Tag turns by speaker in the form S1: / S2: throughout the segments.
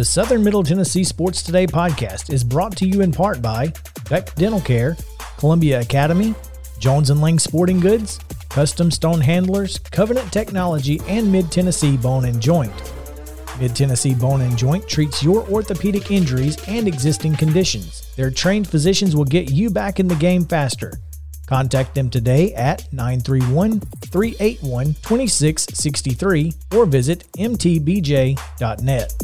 S1: The Southern Middle Tennessee Sports Today podcast is brought to you in part by Beck Dental Care, Columbia Academy, Jones and Lang Sporting Goods, Custom Stone Handlers, Covenant Technology, and Mid Tennessee Bone and Joint. Mid Tennessee Bone and Joint treats your orthopedic injuries and existing conditions. Their trained physicians will get you back in the game faster. Contact them today at 931 381 2663 or visit mtbj.net.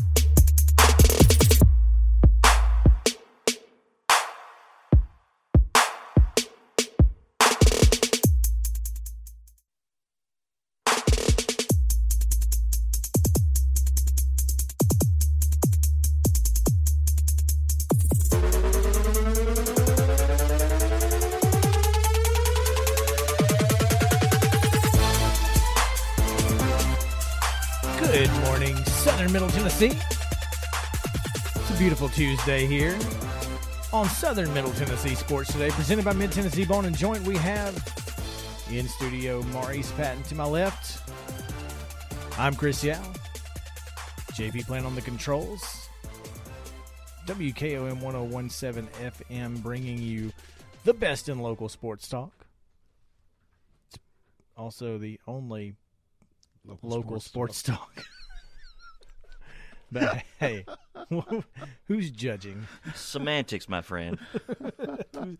S1: beautiful Tuesday here on Southern Middle Tennessee Sports Today, presented by Mid Tennessee Bone and Joint. We have in studio Maurice Patton to my left. I'm Chris Yao. JP playing on the controls. WKOM 1017 FM bringing you the best in local sports talk. It's also the only local, sports, talk. but hey, who's judging?
S2: Semantics, my friend.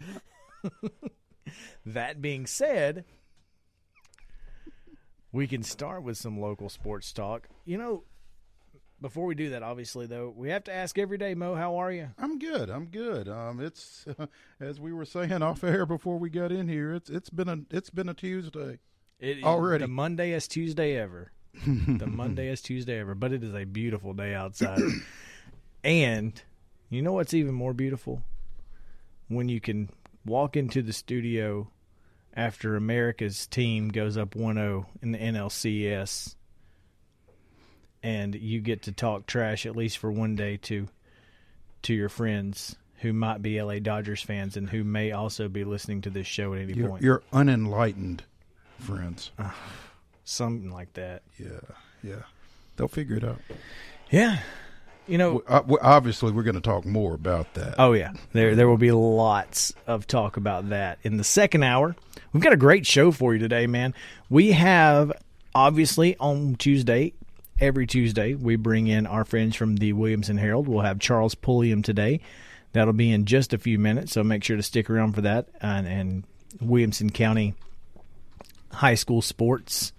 S1: That being said, we can start with some local sports talk. You know, before we do that, obviously though, we have to ask every day, Mo, how are you?
S3: I'm good. I'm good. Um, it's as we were saying off air before we got in here. It's it's been a it's been a Tuesday.
S1: It,
S3: Already.
S1: the Mondayest Tuesday ever. The Mondayest Tuesday ever. But it is a beautiful day outside. and you know what's even more beautiful? When you can walk into the studio after America's team goes up 1-0 in the NLCS and you get to talk trash at least for one day to to your friends who might be LA Dodgers fans and who may also be listening to this show at any
S3: You're,
S1: point.
S3: you're unenlightened, friends. Ah.
S1: Something like that.
S3: Yeah, yeah. They'll figure it out.
S1: Yeah. You know,
S3: uh, obviously, we're going to talk more about that.
S1: oh yeah, there there will be lots of talk about that in the second hour. We've got a great show for you today, man. We have obviously on Tuesday, every Tuesday, we bring in our friends from the Williamson Herald. We'll have Charles Pulliam today. That'll be in just a few minutes, so make sure to stick around for that. And, and Williamson County High School Sports.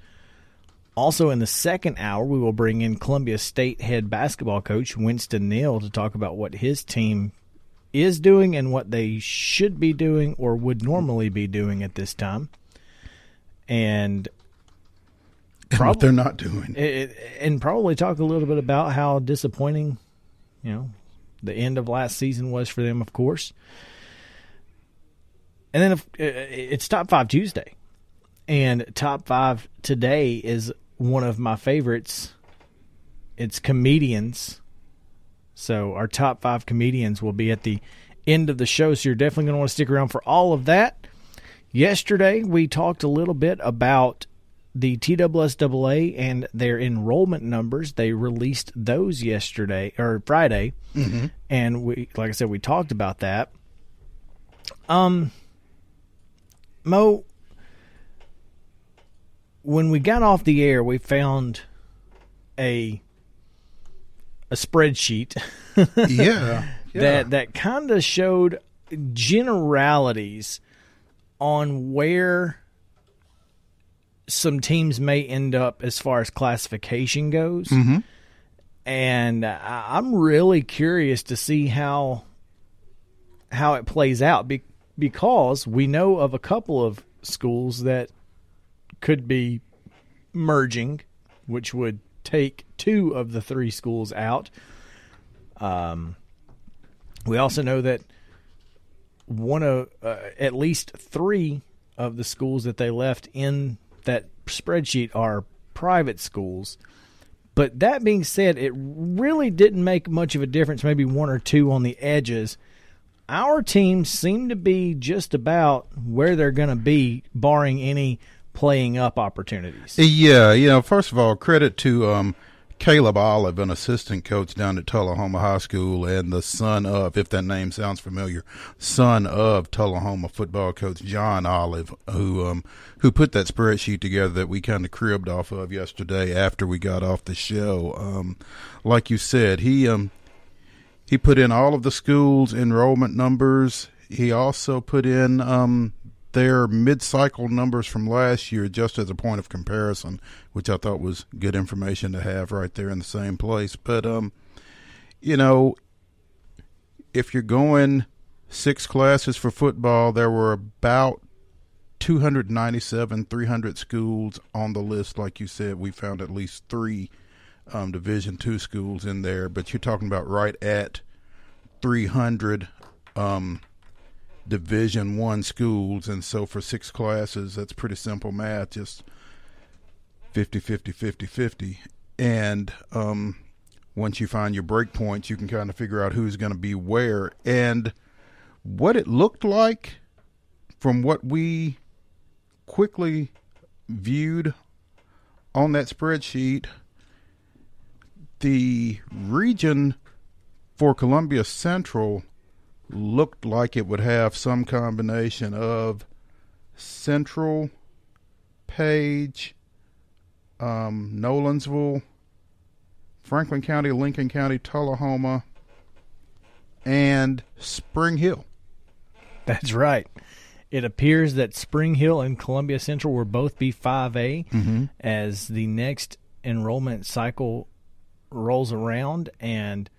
S1: Also, in the second hour, we will bring in Columbia State head basketball coach Winston Neal to talk about what his team is doing and what they should be doing or would normally be doing at this time. And
S3: and what they're not doing.
S1: it, and probably talk a little bit about how disappointing, you know, the end of last season was for them, of course. And then if, uh, it's Top Five Tuesday, and Top Five today is one of my favorites. It's comedians. So our top five comedians will be at the end of the show. So you're definitely going to want to stick around for all of that. Yesterday we talked a little bit about the TSSAA and their enrollment numbers. They released those yesterday or Friday, and we, like I said, we talked about that. Um, Mo, when we got off the air, we found a a spreadsheet
S3: yeah, yeah.
S1: that that kind of showed generalities on where some teams may end up as far as classification goes. Mm-hmm. And I, I'm really curious to see how how it plays out be, because we know of a couple of schools that could be merging, which would take two of the three schools out. Um, we also know that one of uh, at least three of the schools that they left in that spreadsheet are private schools. But that being said, it really didn't make much of a difference, maybe one or two on the edges. Our teams seem to be just about where they're going to be, barring any playing up opportunities.
S3: Yeah, you know, first of all, credit to um, Caleb Olive, an assistant coach down at Tullahoma High School, and the son of, if that name sounds familiar, son of Tullahoma football coach John Olive, who um, who put that spreadsheet together that we kind of cribbed off of yesterday after we got off the show. Um, like you said, he um, he put in all of the schools' enrollment numbers. He also put in um, their mid-cycle numbers from last year just as a point of comparison, which I thought was good information to have right there in the same place. But um, you know, if you're going six classes for football, there were about 297, 300 schools on the list. Like you said, we found at least three um, Division two schools in there, but you're talking about right at 300 um, Division one schools, and so for six classes, that's pretty simple math, just 50, 50, 50, 50. And um, once you find your break points, you can kind of figure out who's going to be where. And what it looked like from what we quickly viewed on that spreadsheet, the region for Columbia Central looked like it would have some combination of Central, Page, um, Nolensville, Franklin County, Lincoln County, Tullahoma, and Spring Hill.
S1: That's right. It appears that Spring Hill and Columbia Central will both be 5A
S3: Mm-hmm.
S1: as the next enrollment cycle rolls around. And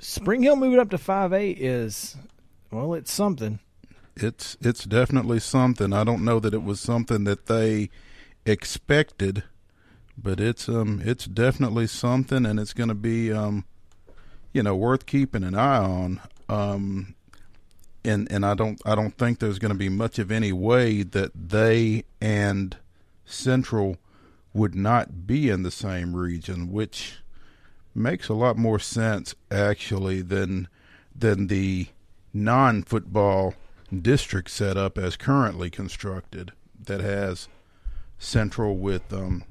S1: Spring Hill moving up to 5A is, well, it's something.
S3: It's it's definitely something. I don't know that it was something that they expected, but it's um it's definitely something, and it's going to be um you know worth keeping an eye on. Um, and and I don't I don't think there's going to be much of any way that they and Central would not be in the same region, which makes a lot more sense actually than than the non-football district setup as currently constructed that has Central with um,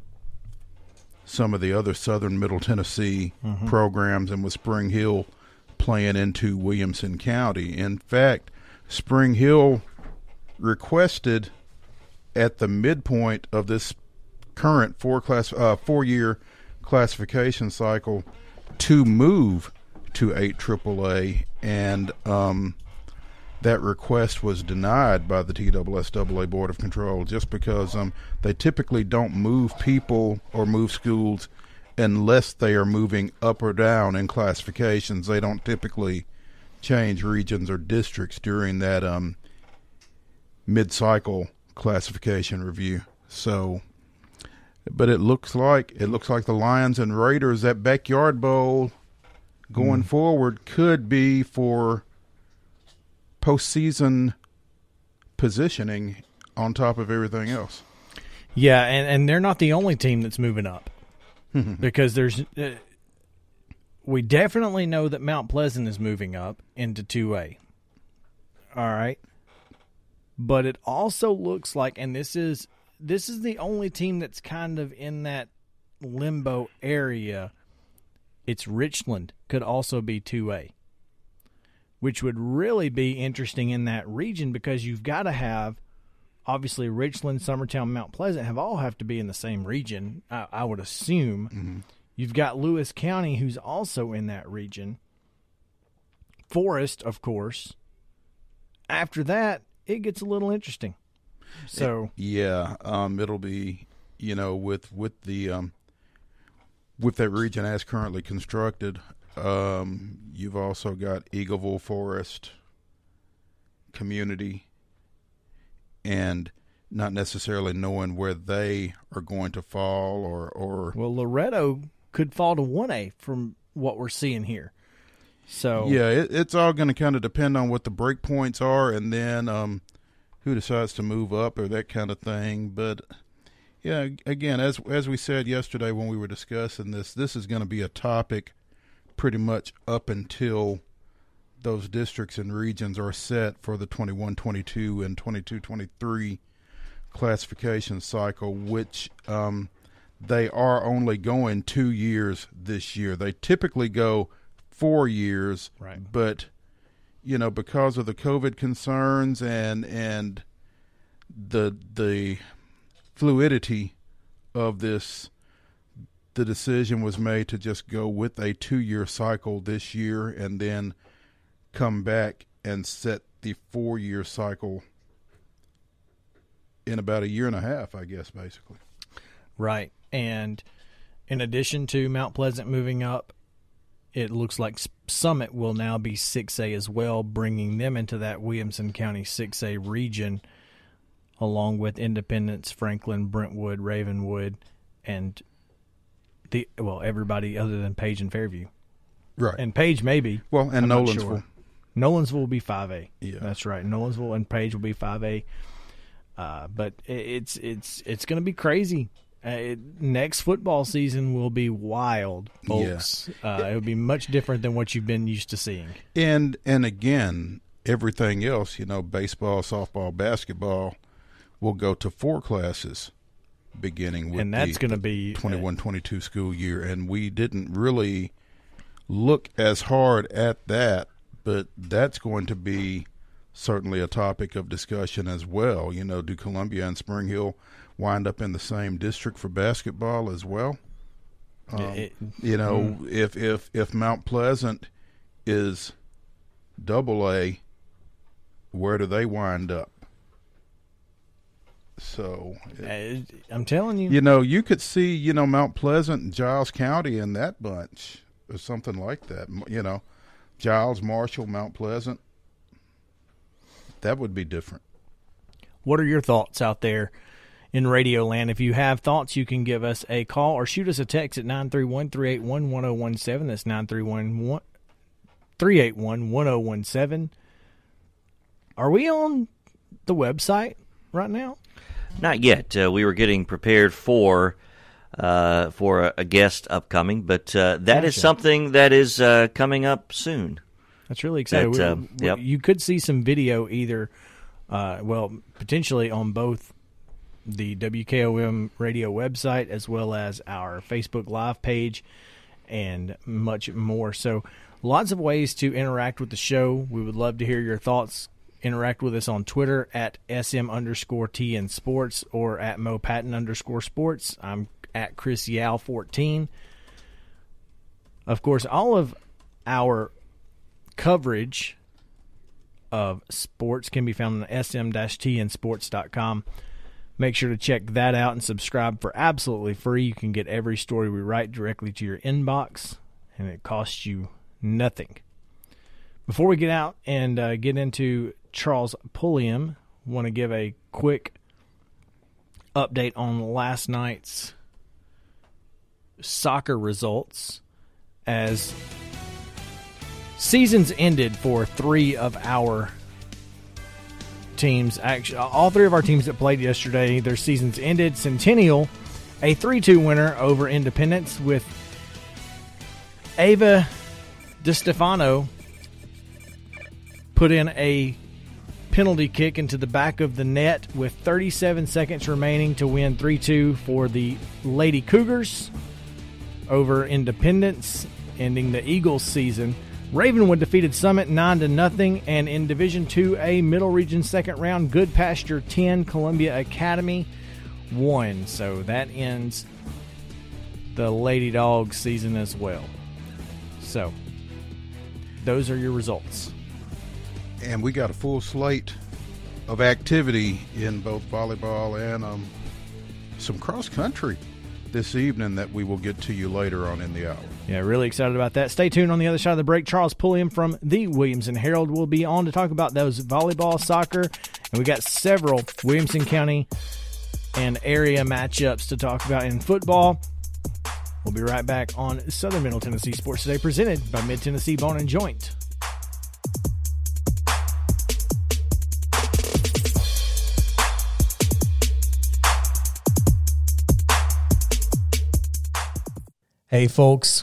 S3: some of the other Southern Middle Tennessee programs and with Spring Hill playing into Williamson County. In fact, Spring Hill requested at the midpoint of this current four class uh, four year classification cycle to move to eight AAA, and um, that request was denied by the TSSAA Board of Control just because um, they typically don't move people or move schools unless they are moving up or down in classifications. They don't typically change regions or districts during that um, mid-cycle classification review. So, but it looks like it looks like the Lions and Raiders that backyard bowl going forward could be for postseason positioning on top of everything else.
S1: Yeah, and, and they're not the only team that's moving up because there's. Uh, we definitely know that Mount Pleasant is moving up into 2A. All right. But it also looks like and this is this is the only team that's kind of in that limbo area. It's Richland could also be 2A. Which would really be interesting in that region because you've got to have obviously Richland, Summertown, Mount Pleasant have all have to be in the same region. I, I would assume. Mm-hmm. You've got Lewis County, who's also in that region. Forrest, of course. After that, it gets a little interesting. So
S3: Yeah, um, it'll be you know with with the um, with that region as currently constructed. Um, you've also got Eagleville Forrest community, and not necessarily knowing where they are going to fall or or
S1: well, Loretto could fall to one A from what we're seeing here. So
S3: Yeah, it, it's all going to kind of depend on what the break points are, and then um, who decides to move up or that kind of thing. But yeah, again, as as we said yesterday when we were discussing this, this is going to be a topic pretty much up until those districts and regions are set for the 21-22 and 22-23 classification cycle, which um, they are only going two years this year. They typically go four years,
S1: Right.
S3: but you know because of the COVID concerns and and the the fluidity of this the decision was made to just go with a two year cycle this year and then come back and set the four year cycle in about a year and a half, I guess, basically.
S1: Right. And in addition to Mount Pleasant moving up, it looks like Summit will now be 6A as well, bringing them into that Williamson County 6A region, along with Independence, Franklin, Brentwood, Ravenwood, and the well everybody other than Page and Fairview.
S3: Right.
S1: And Page maybe.
S3: well, and
S1: I'm
S3: Nolensville.
S1: sure. Nolensville will be 5A.
S3: Yeah.
S1: That's right. Nolensville and Page will be 5A. Uh, but it's it's it's going to be crazy. Uh, next football season will be wild, folks. Uh, it will be much different than what you've been used to seeing.
S3: And and again, everything else, you know, baseball, softball, basketball will go to four classes beginning with
S1: and that's going to be uh,
S3: 21 22 school year and we didn't really look as hard at that but that's going to be certainly a topic of discussion as well you know do columbia and spring hill wind up in the same district for basketball as well um,
S1: it-
S3: you know if if if mount pleasant is double a where do they wind up so
S1: uh, I'm telling you,
S3: you know, you could see, you know, Mount Pleasant and Giles County in that bunch or something like that. You know, Giles, Marshall, Mount Pleasant. That would be different.
S1: What are your thoughts out there in Radio Land? If you have thoughts, you can give us a call or shoot us a text at 931 381 1017. That's 931 381 1017. Are we on the website right now?
S2: Not yet. Uh, we were getting prepared for uh, for a, a guest upcoming, but uh, that is
S1: Gotcha.
S2: something that is uh, coming up soon.
S1: That's really exciting.
S2: That,
S1: We-
S2: um,
S1: we-
S2: yep.
S1: You could see some video either, uh, well, potentially on both the WKOM radio website as well as our Facebook Live page and much more. So, lots of ways to interact with the show. We would love to hear your thoughts. Interact with us on Twitter at SM underscore TN Sports or at Mo Patton underscore Sports. I'm at Chris Yao 14. Of course, all of our coverage of sports can be found on sm-tnsports.com. Make sure to check that out and subscribe for absolutely free. You can get every story we write directly to your inbox, and it costs you nothing. Before we get out and uh, get into Charles Pulliam, want to give a quick update on last night's soccer results as seasons ended for three of our teams. Actually, all three of our teams that played yesterday, their seasons ended. Centennial, a 3 2 winner over Independence with Ava DiStefano put in a penalty kick into the back of the net with 37 seconds remaining to win 3 2 for the Lady Cougars over Independence, ending the Eagles season. Ravenwood defeated Summit 9 to nothing, and in Division 2A Middle Region second round, Goodpasture 10, Columbia Academy 1. So that ends the Lady Dog season as well. So those are your results.
S3: And we got a full slate of activity in both volleyball and um, some cross country this evening that we will get to you later on in the hour.
S1: Yeah, really excited about that. Stay tuned on the other side of the break. Charles Pulliam from the Williamson Herald will be on to talk about those volleyball, soccer, and we got several Williamson County and area matchups to talk about in football. We'll be right back on Southern Middle Tennessee Sports Today, presented by Mid Tennessee Bone and Joint. Hey, folks.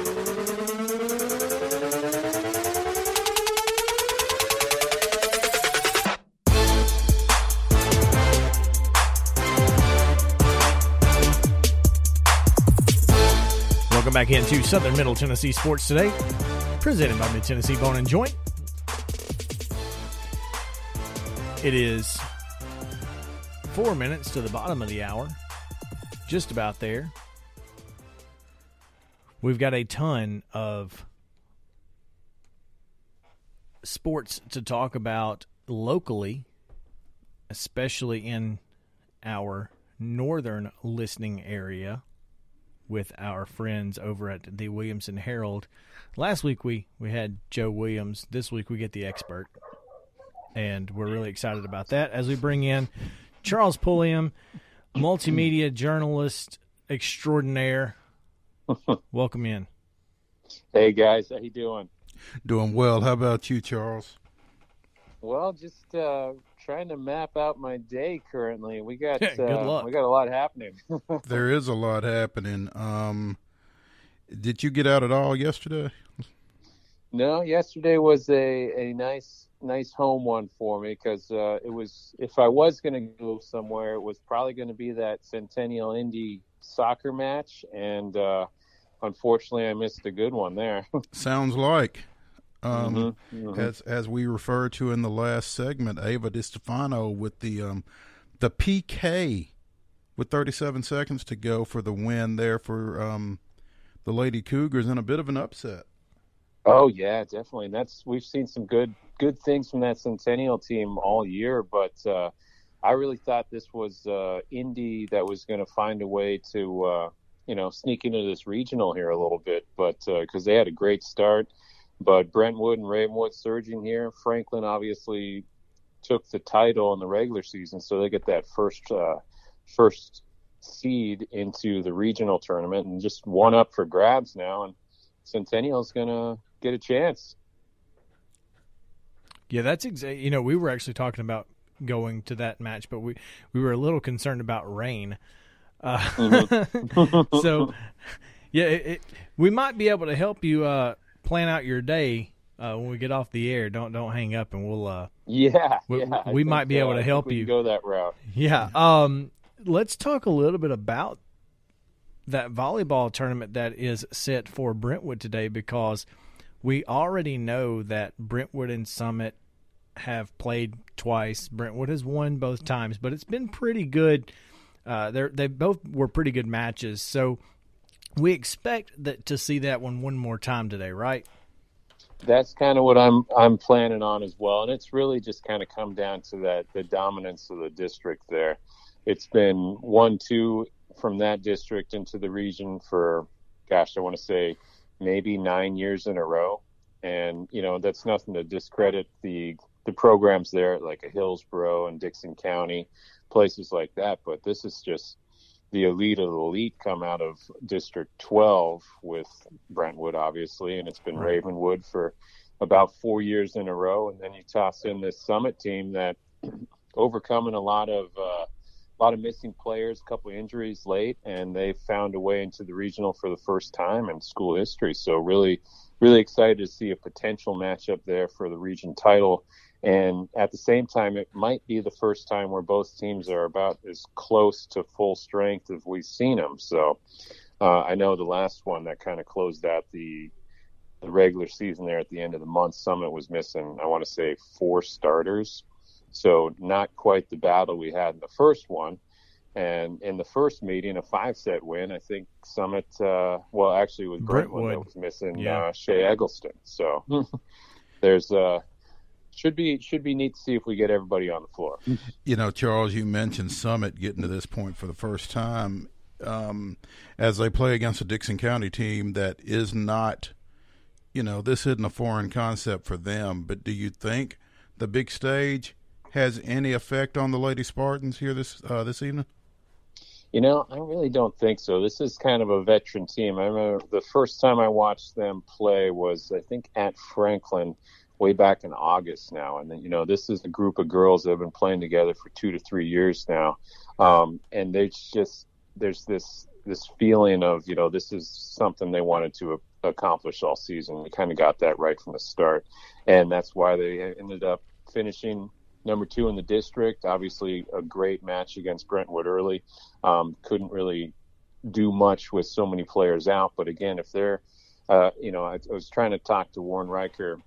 S1: Welcome back into Southern Middle Tennessee Sports Today, presented by Mid Tennessee Bone and Joint. It is four minutes to the bottom of the hour, just about there. We've got a ton of sports to talk about locally, especially in our northern listening area with our friends over at the Williamson Herald. Last week we, we had Joe Williams. This week we get the expert. And we're really excited about that as we bring in Charles Pulliam, multimedia journalist extraordinaire. Welcome in.
S4: Hey guys, how you doing?
S3: Doing well. How about you, Charles?
S4: Well, just uh, trying to map out my day currently. We got
S1: Good
S4: uh,
S1: luck.
S4: we got a lot happening.
S3: There is a lot happening. Um, did you get out at all yesterday?
S4: no, yesterday was a, a nice nice home one for me because uh, it was if I was going to go somewhere, it was probably going to be that Centennial Indy soccer match, and uh, unfortunately, I missed a good one there.
S3: Sounds like. Um,
S4: Mhm, mhm.
S3: As as we referred to in the last segment, Ava Di Stefano with the um, the PK with 37 seconds to go for the win there for um, the Lady Cougars and a bit of an upset.
S4: Oh yeah, definitely. And that's we've seen some good good things from that Centennial team all year, but uh, I really thought this was uh, Indy that was going to find a way to uh, you know sneak into this regional here a little bit, but because they had a great start, but Brentwood and Ravenwood surging here. Franklin obviously took the title in the regular season, so they get that first uh, first seed into the regional tournament and just one up for grabs now and Centennial's gonna get a chance.
S1: Yeah, that's exactly. You know, we were actually talking about going to that match, but we we were a little concerned about rain. Uh, so, yeah, it, it, we might be able to help you uh, plan out your day uh, when we get off the air. Don't don't hang up, and we'll. Uh,
S4: Yeah,
S1: We-
S4: yeah,
S1: we might be
S4: uh,
S1: able to help you.
S4: go that route.
S1: yeah. Um. Let's talk a little bit about that volleyball tournament that is set for Brentwood today because we already know that Brentwood and Summit have played twice. Brentwood has won both times, but it's been pretty good. Uh, they they both were pretty good matches, so we expect that to see that one one more time today, right?
S4: That's kind of what I'm I'm planning on as well, and it's really just kind of come down to that the dominance of the district there. It's been one two from that district into the region for, gosh, I want to say maybe nine years in a row, and you know that's nothing to discredit the the programs there like a Hillsboro and Dickson County, places like that, but this is just the elite of the elite come out of District 12 with Brentwood, obviously, and it's been
S1: Right.
S4: Ravenwood for about four years in a row. And then you toss in this Summit team that overcoming a lot of uh, a lot of missing players, a couple of injuries late, and they found a way into the regional for the first time in school history. So really, really excited to see a potential matchup there for the region title. And at the same time, it might be the first time where both teams are about as close to full strength as we've seen them. So uh, I know the last one that kind of closed out the the regular season there at the end of the month, Summit was missing, I want to say, four starters. So not quite the battle we had in the first one. And in the first meeting, a five set win, I think Summit, uh, well, actually, it was Brentwood,
S1: Brentwood.
S4: that was missing
S1: Yeah.
S4: uh, Shea Eggleston. So there's uh, should be should be neat to see if we get everybody on the floor.
S3: You know, Charles, you mentioned Summit getting to this point for the first time um, as they play against a Dickson County team that is not, you know, this isn't a foreign concept for them. But do you think the big stage has any effect on the Lady Spartans here this uh, this evening?
S4: You know, I really don't think so. This is kind of a veteran team. I remember the first time I watched them play was, I think, at Franklin way back in August now. And then, you know, this is a group of girls that have been playing together for two to three years now. Um, and there's just, there's this, this feeling of, you know, this is something they wanted to accomplish all season. We kind of got that right from the start. And that's why they ended up finishing number two in the district. Obviously, a great match against Brentwood early. Um, couldn't really do much with so many players out. But again, if they're, uh, you know, I, I, was trying to talk to Warren Riker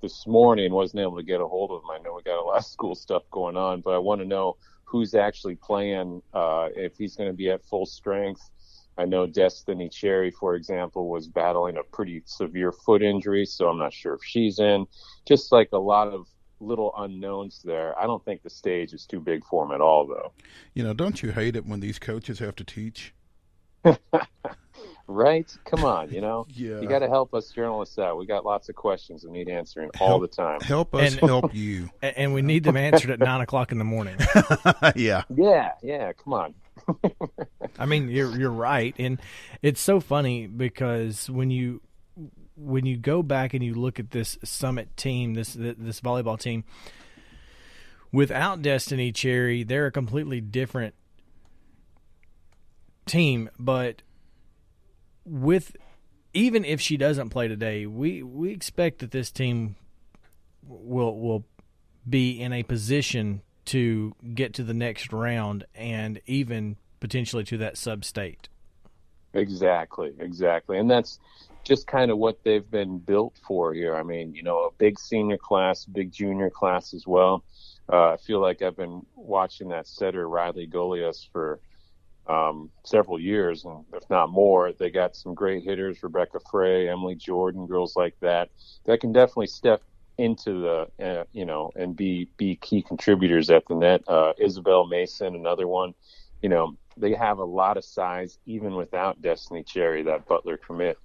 S4: this morning, wasn't able to get a hold of him. I know we got a lot of school stuff going on, but I want to know who's actually playing, uh, if he's going to be at full strength. I know Destiny Cherry, for example, was battling a pretty severe foot injury, so I'm not sure if she's in. Just like a lot of little unknowns there. I don't think the stage is too big for him at all, though.
S3: You know, don't you hate it when these coaches have to teach?
S4: right? Come on, you know.
S3: Yeah.
S4: You got to help us journalists out. We got lots of questions that need answering help, all the time.
S3: Help us and, help you.
S1: And we need them answered at nine o'clock in the morning.
S3: yeah.
S4: Yeah. Yeah. Come on.
S1: I mean, you're you're right, and it's so funny because when you when you go back and you look at this Summit team, this this volleyball team, without Destiny Cherry, they're a completely different team. But with even if she doesn't play today, we we expect that this team will will be in a position to get to the next round and even potentially to that sub state.
S4: Exactly, exactly, and that's just kind of what they've been built for here. I mean, you know, a big senior class, big junior class as well. Uh, I feel like I've been watching that setter Riley Golias for um, several years, and if not more. They got some great hitters: Rebecca Frey, Emily Jordan, girls like that that can definitely step into the uh, you know and be be key contributors at the net. Uh, Isabel Mason, another one. You know, they have a lot of size even without Destiny Cherry, that Butler commit.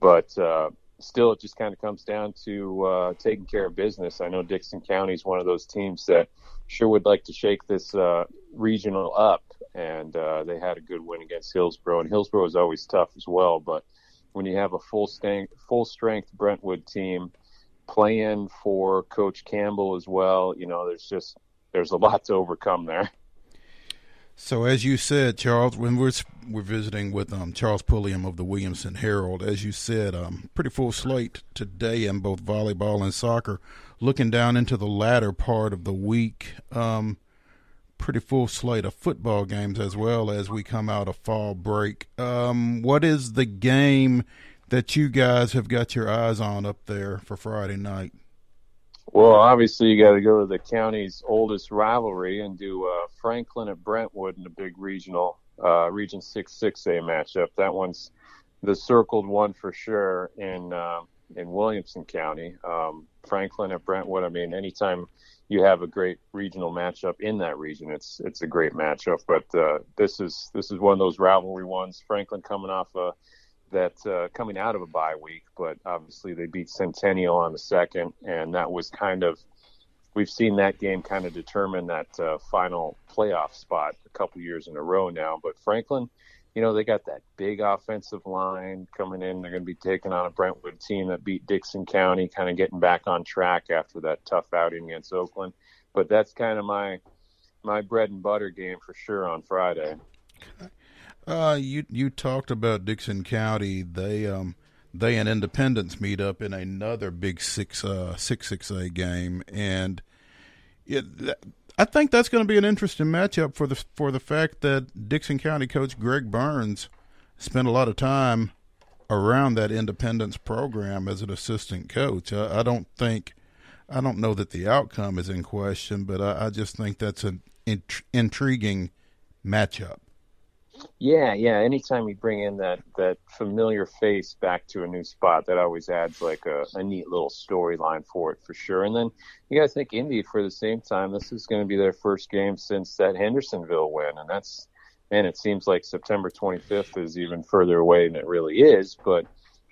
S4: But uh, still, it just kind of comes down to uh, taking care of business. I know Dickson County is one of those teams that sure would like to shake this uh, regional up, and uh, they had a good win against Hillsboro, and Hillsboro is always tough as well. But when you have a full strength, full strength Brentwood team playing for Coach Campbell as well, you know, there's just there's a lot to overcome there.
S3: So, as you said, Charles, when we're we're visiting with um, Charles Pulliam of the Williamson Herald, as you said, um, pretty full slate today in both volleyball and soccer. Looking down into the latter part of the week, um, pretty full slate of football games as well as we come out of fall break. Um, what is the game that you guys have got your eyes on up there for Friday night?
S4: Well, obviously, you got to go to the county's oldest rivalry and do uh, Franklin at Brentwood in a big regional uh, Region Six Six A matchup. That one's the circled one for sure in uh, in Williamson County. Um, Franklin at Brentwood. I mean, anytime you have a great regional matchup in that region, it's it's a great matchup. But uh, this is this is one of those rivalry ones. Franklin coming off a that uh, coming out of a bye week, but obviously they beat Centennial on the second, and that was kind of we've seen that game kind of determine that uh, final playoff spot a couple years in a row now. But Franklin, you know, they got that big offensive line coming in. They're going to be taking on a Brentwood team that beat Dickson County, kind of getting back on track after that tough outing against Oakland. But that's kind of my my bread and butter game for sure on Friday.
S3: Uh, you you talked about Dickson County. They um they and Independence meet up in another big six uh six six A game, and it, I think that's going to be an interesting matchup for the for the fact that Dickson County coach Greg Burns spent a lot of time around that Independence program as an assistant coach. I, I don't think I don't know that the outcome is in question, but I, I just think that's an int- intriguing matchup.
S4: Yeah, yeah. Anytime you bring in that that familiar face back to a new spot, that always adds like a, a neat little storyline for it for sure. And then you guys think Indy for the same time. This is going to be their first game since that Hendersonville win, and that's man. It seems like September 25th is even further away than it really is, but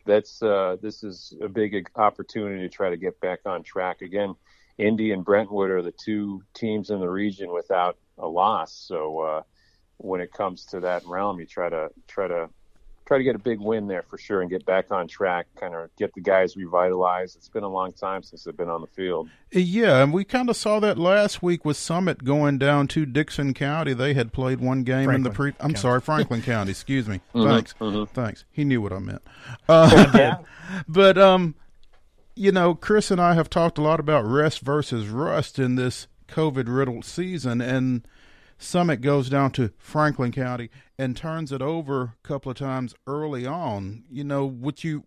S4: that's uh, this is a big opportunity to try to get back on track again. Indy and Brentwood are the two teams in the region without a loss, so. Uh, when it comes to that realm. You try to try to try to get a big win there for sure and get back on track, kind of get the guys revitalized. It's been a long time since they've been on the field.
S3: Yeah, and we kind of saw that last week with Summit going down to Dickson County. They had played one game
S1: Franklin
S3: in the pre. I'm
S1: County.
S3: sorry, Franklin County. Excuse me.
S4: Mhm,
S3: Thanks,
S4: mhm.
S3: thanks. He knew what I meant. Uh,
S4: Yeah.
S3: but um, you know, Chris and I have talked a lot about rest versus rust in this COVID riddled season, and Summit goes down to Franklin County and turns it over a couple of times early on. You know, would you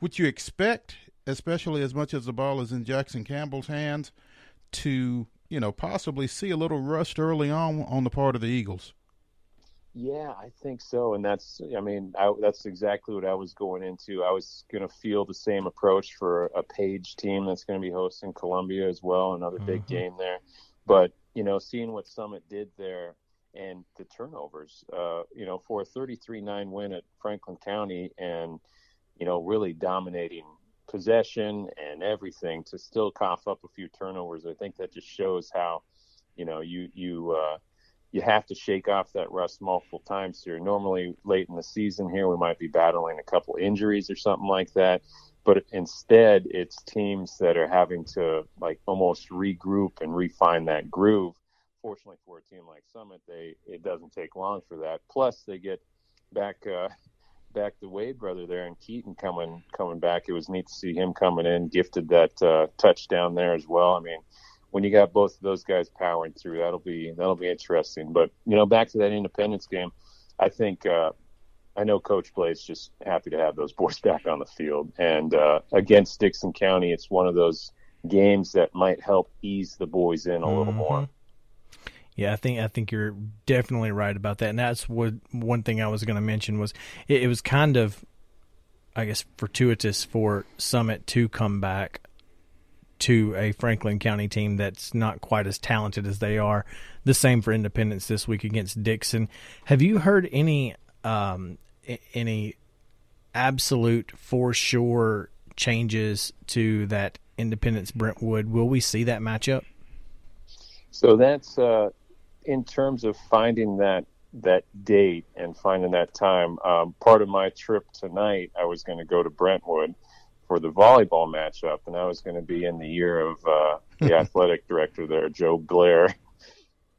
S3: would you expect, especially as much as the ball is in Jackson Campbell's hands, to you know possibly see a little rust early on on the part of the Eagles?
S4: Yeah, I think so, and that's I mean I, that's exactly what I was going into. I was going to feel the same approach for a Page team that's going to be hosting Columbia as well, another big
S1: Mhm.
S4: game there. But you know, seeing what Summit did there and the turnovers, uh, you know, for a 33-9 win at Franklin County, and you know, really dominating possession and everything to still cough up a few turnovers. I think that just shows how, you know, you you. Uh, you have to shake off that rust multiple times here. Normally, late in the season here, we might be battling a couple injuries or something like that. But instead, it's teams that are having to like almost regroup and refine that groove. Fortunately for a team like Summit, they it doesn't take long for that. Plus, they get back uh, back the Wade brother there and Keaton coming coming back. It was neat to see him coming in, gifted that uh, touchdown there as well. I mean, when you got both of those guys powering through, that'll be that'll be interesting. But you know, back to that Independence game, I think uh, I know Coach Blaze just happy to have those boys back on the field. And uh, against Dickson County, it's one of those games that might help ease the boys in a little more.
S1: Yeah, I think I think you're definitely right about that, and that's what one thing I was going to mention was it, it was kind of, I guess, fortuitous for Summit to come back to a Franklin County team that's not quite as talented as they are. The same for Independence this week against Dickson. Have you heard any um, any absolute for sure changes to that Independence Brentwood? Will we see that matchup?
S4: So that's uh, in terms of finding that that date and finding that time. Um, part of my trip tonight, I was going to go to Brentwood for the volleyball matchup, and I was going to be in the year of uh, the athletic director there, Joe Blair,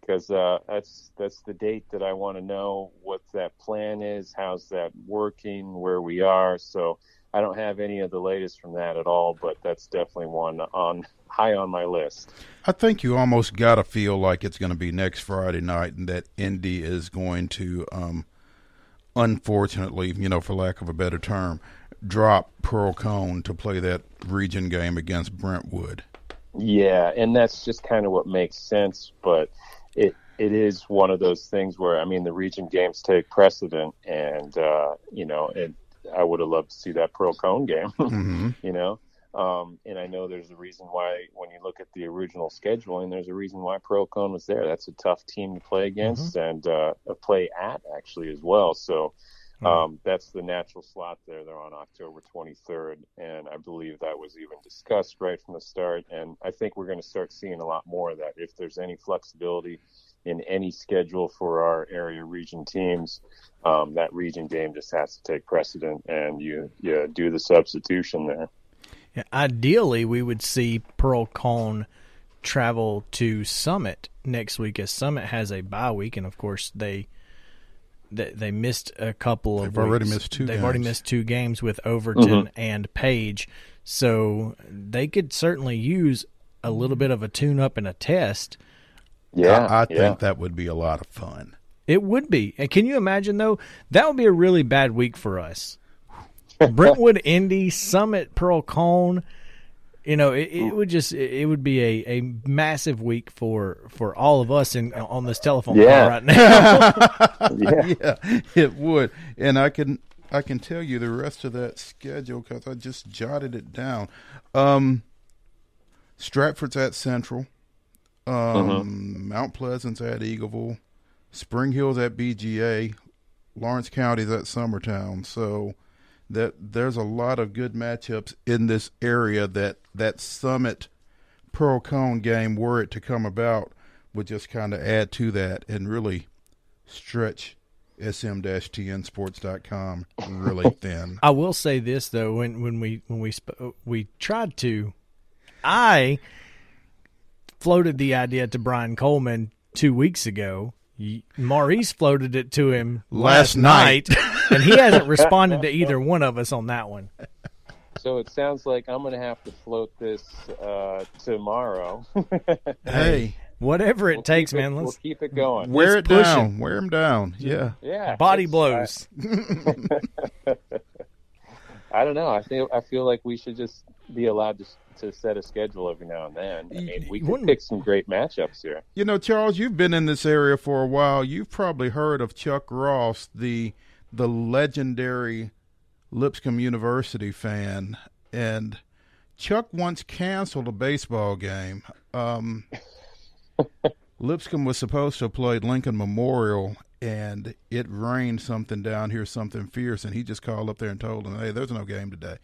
S4: because uh, that's that's the date that I want to know what that plan is, how's that working, where we are. So I don't have any of the latest from that at all, but that's definitely one on high on my list.
S3: I think you almost got to feel like it's going to be next Friday night, and that Indy is going to, um, unfortunately, you know, for lack of a better term, drop Pearl-Cohn to play that region game against Brentwood.
S4: Yeah, and that's just kind of what makes sense, but it it is one of those things where I mean the region games take precedent, and uh, you know, it, I would have loved to see that Pearl-Cohn game,
S3: hmm
S4: you know, um, and I know there's a reason why when you look at the original scheduling, there's a reason why Pearl-Cohn was there. That's a tough team to play against and uh, a play at actually as well. So. Um, that's the natural slot there. They're on October 23rd, and I believe that was even discussed right from the start. And I think we're going to start seeing a lot more of that. If there's any flexibility in any schedule for our area region teams, um, that region game just has to take precedent, and you you do the substitution there.
S1: Yeah, ideally, we would see Pearl-Cohn travel to Summit next week, as Summit has a bye week, and of course they they, they missed a couple of.
S3: They've already
S1: weeks.
S3: missed two
S1: They've already
S3: games.
S1: missed two games with Overton mm-hmm. and Page, so they could certainly use a little bit of a tune-up and a test.
S4: Yeah,
S3: I, I think that would be a lot of fun.
S1: It would be. And can you imagine though? That would be a really bad week for us. Brentwood, Indy, Summit, Pearl-Cohn. You know, it, it would just it would be a, a massive week for for all of us in on this telephone
S4: Yeah.
S1: call right now.
S4: yeah.
S3: yeah, it would, and I can I can tell you the rest of that schedule because I just jotted it down. Um, Stratford's at Central, um, Mount Pleasant's at Eagleville, Spring Hill's at BGA, Lawrence County's at Summertown. So that there's a lot of good matchups in this area. That that Summit Pearl-Cohn game, were it to come about, would just kind of add to that and really stretch sm-tnsports.com really thin.
S1: I will say this though when when we when we sp- we tried to I floated the idea to Brian Coleman 2 weeks ago. Y- Maurice floated it to him
S3: Last
S1: last, night, and he hasn't responded to either one of us on that one.
S4: So it sounds like I'm going to have to float this uh, tomorrow.
S3: Hey,
S1: Whatever it
S4: We'll
S1: takes,
S4: keep it-
S1: man.
S4: we'll
S1: Let's
S4: keep it going.
S3: wear
S1: Let's
S3: it
S1: push
S3: down. Wear them down. Yeah.
S4: Yeah,
S1: body
S4: it's-
S1: blows.
S4: I, don't know. I feel I feel like we should just be allowed to to set a schedule every now and then. I mean, we can pick some great matchups here.
S3: You know, Charles, you've been in this area for a while. You've probably heard of Chuck Ross, the the legendary Lipscomb University fan, and Chuck once canceled a baseball game. Um, Lipscomb was supposed to have played Lincoln Memorial, and it rained something down here, something fierce, and he just called up there and told them, "Hey, there's no game today,"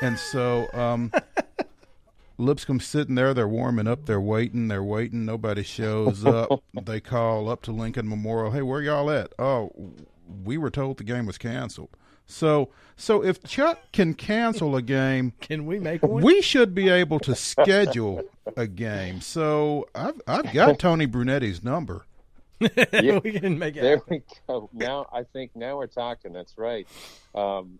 S3: and so. Um, Lipscomb's sitting there. They're warming up. They're waiting. They're waiting. Nobody shows up. they call up to Lincoln Memorial. Hey, where y'all at? Oh, we were told the game was canceled. So, so if Chuck can cancel a game,
S1: Can we make one?
S3: we should be able to schedule a game. So, I've I've got Tony Brunetti's number.
S4: Yeah.
S1: we can make it.
S4: There we go. Now I think now we're talking. That's right. Um,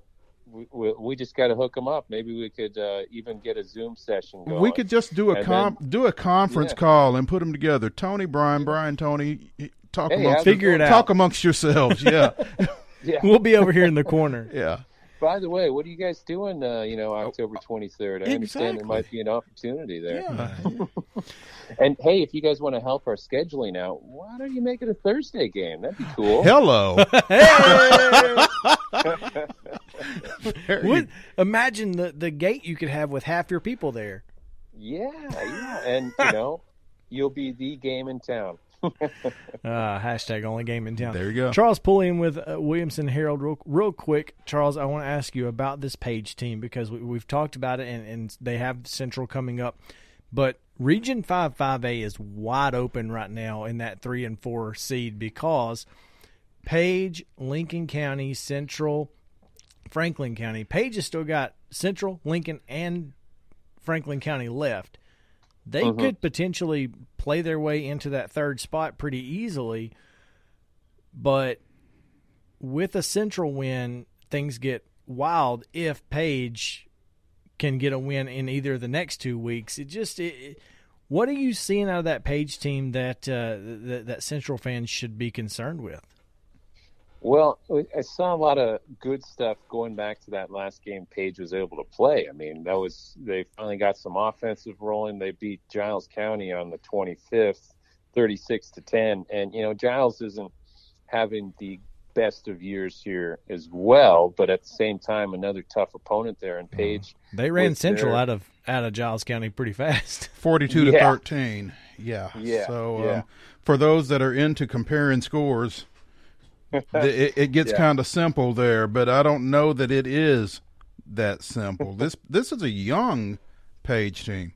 S4: we, we, we just got to hook them up. Maybe we could uh, even get a Zoom session going.
S3: We could just do a
S4: And
S3: com- do a conference
S4: Yeah.
S3: call and put them together. Tony, Brian, Brian, Tony. Talk
S4: Hey,
S3: amongst
S4: have
S1: Figure it out.
S3: talk amongst yourselves. Yeah,
S4: Yeah.
S1: We'll be over here in the corner.
S3: yeah.
S4: By the way, what are you guys doing? Uh, you know, October twenty third. I understand there might be an opportunity there.
S3: Yeah.
S4: And hey, if you guys want to help our scheduling out, why don't you make it a Thursday game? That'd be cool.
S3: Hello.
S1: Hey! What, imagine the, the gate you could have with half your people there.
S4: Yeah, yeah, and you know, you'll be the game in town.
S1: Uh, hashtag only game in town.
S3: There you go.
S1: Charles pulling with uh, Williamson Herald real, real quick. Charles, I want to ask you about this page team because we, we've talked about it and, and they have Central coming up. But Region 5 5A is wide open right now in that 3 and 4 seed because Page, Lincoln County, Central, Franklin County. Page has still got Central, Lincoln, and Franklin County left. They could potentially play their way into that third spot pretty easily, but with a Central win, things get wild if Page can get a win in either of the next two weeks. It just it, it- what are you seeing out of that Page team that uh, that, that Central fans should be concerned with?
S4: Well, I saw a lot of good stuff going back to that last game Page was able to play. I mean, that was they finally got some offensive rolling. They beat Giles County on the 25th, 36 to 10, and you know Giles isn't having the best of years here as well, but at the same time another tough opponent there in Page.
S1: They ran Central
S4: their-
S1: out of out of Giles County pretty fast.
S3: 42 to 13. Yeah.
S4: Yeah,
S3: So
S4: yeah.
S3: Um, for those that are into comparing scores, the, it, it gets
S4: Yeah.
S3: kind of simple there, but I don't know that it is that simple. this this is a young Page team.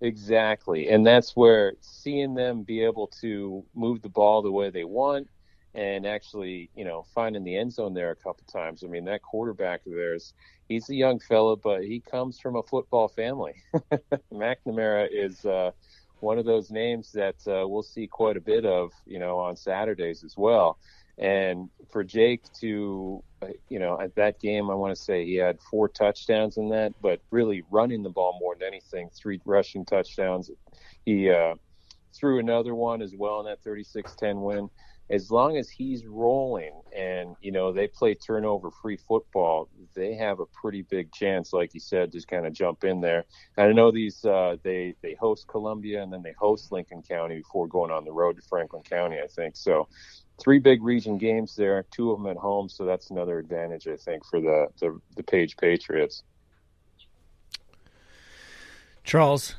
S4: Exactly. And that's where seeing them be able to move the ball the way they want and actually, you know, finding the end zone there a couple times. I mean, that quarterback of theirs, he's a young fella, but he comes from a football family. McNamara is uh, one of those names that uh, we'll see quite a bit of, you know, on Saturdays as well. And for Jake to, uh, you know, at that game, I want to say he had four touchdowns in that, but really running the ball more than anything, three rushing touchdowns. He uh, threw another one as well in that 36 10 win. As long as he's rolling and, you know, they play turnover free football, they have a pretty big chance, like you said, to kind of jump in there. And I know these, uh, they, they host Columbia and then they host Lincoln County before going on the road to Franklin County, I think. So, three big region games there, two of them at home, so that's another advantage I think for the the, the Page Patriots.
S1: Charles,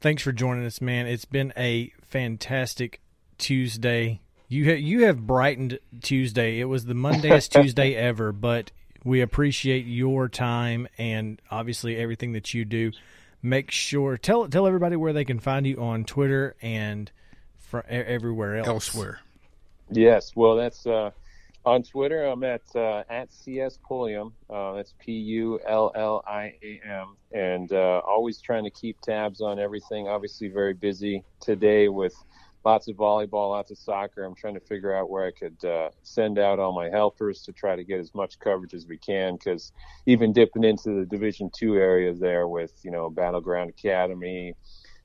S1: thanks for joining us, man. It's been a fantastic Tuesday. You ha- you have brightened Tuesday. It was the Mondayest Tuesday ever, but we appreciate your time and obviously everything that you do. Make sure tell tell everybody where they can find you on Twitter and fr- everywhere else.
S3: Elsewhere.
S4: Yes, well, that's uh, on Twitter. I'm at uh, at cs Pulliam. Uh, that's P U L L I A M, and uh, always trying to keep tabs on everything. Obviously, very busy today with lots of volleyball, lots of soccer. I'm trying to figure out where I could uh, send out all my helpers to try to get as much coverage as we can. Because even dipping into the Division Two areas there with you know Battleground Academy.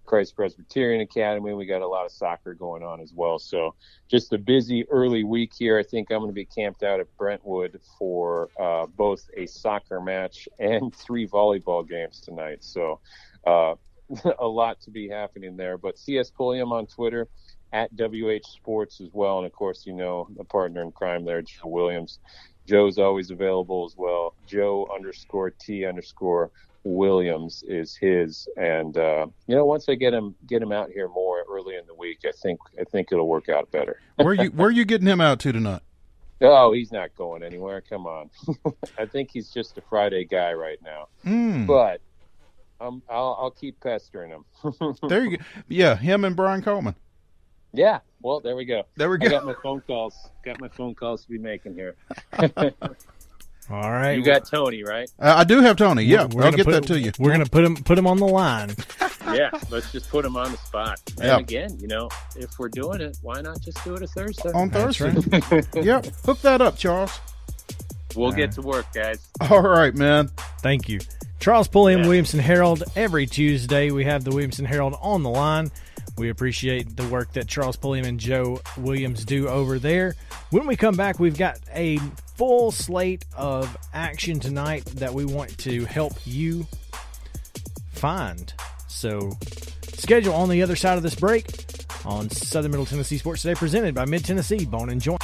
S4: Christ Presbyterian Academy. We got a lot of soccer going on as well. So just a busy early week here. I think I'm going to be camped out at Brentwood for uh, both a soccer match and three volleyball games tonight. So uh, a lot to be happening there. But CS Pulliam on Twitter at WH Sports as well. And of course, you know, the partner in crime there, Joe Williams. Joe's always available as well. Joe underscore T underscore Williams is his, and uh, you know, once I get him get him out here more early in the week, I think I think it'll work out better.
S3: where you where you getting him out to tonight?
S4: Oh, he's not going anywhere. Come on, I think he's just a Friday guy right now.
S3: Mm.
S4: But um, I'll I'll keep pestering him.
S3: there you go. Yeah, him and Brian Coleman.
S4: yeah, well, there we go.
S3: There we
S4: I
S3: go.
S4: got my phone calls. Got my phone calls to be making here.
S1: All right.
S4: You got Tony, right?
S3: Uh, I do have Tony. Yeah,
S1: We're
S3: I'll
S1: gonna
S3: get
S1: put-
S3: that to you.
S1: We're gonna put him put him on the line.
S4: Yeah, let's just put him on the spot. And
S3: Yeah.
S4: again, you know, if we're doing it, why not just do it a Thursday?
S3: on
S1: That's
S3: Thursday. yep, hook that up, Charles.
S4: We'll get to work, guys.
S3: All right, man.
S1: Thank you. Charles Pulliam,
S4: Yeah.
S1: Williamson Herald. Every Tuesday, we have the Williamson Herald on the line. We appreciate the work that Charles Pulliam and Joe Williams do over there. When we come back, we've got a full slate of action tonight that we want to help you find. So, schedule on the other side of this break on Southern Middle Tennessee Sports Today, presented by Mid Tennessee Bone and Joint.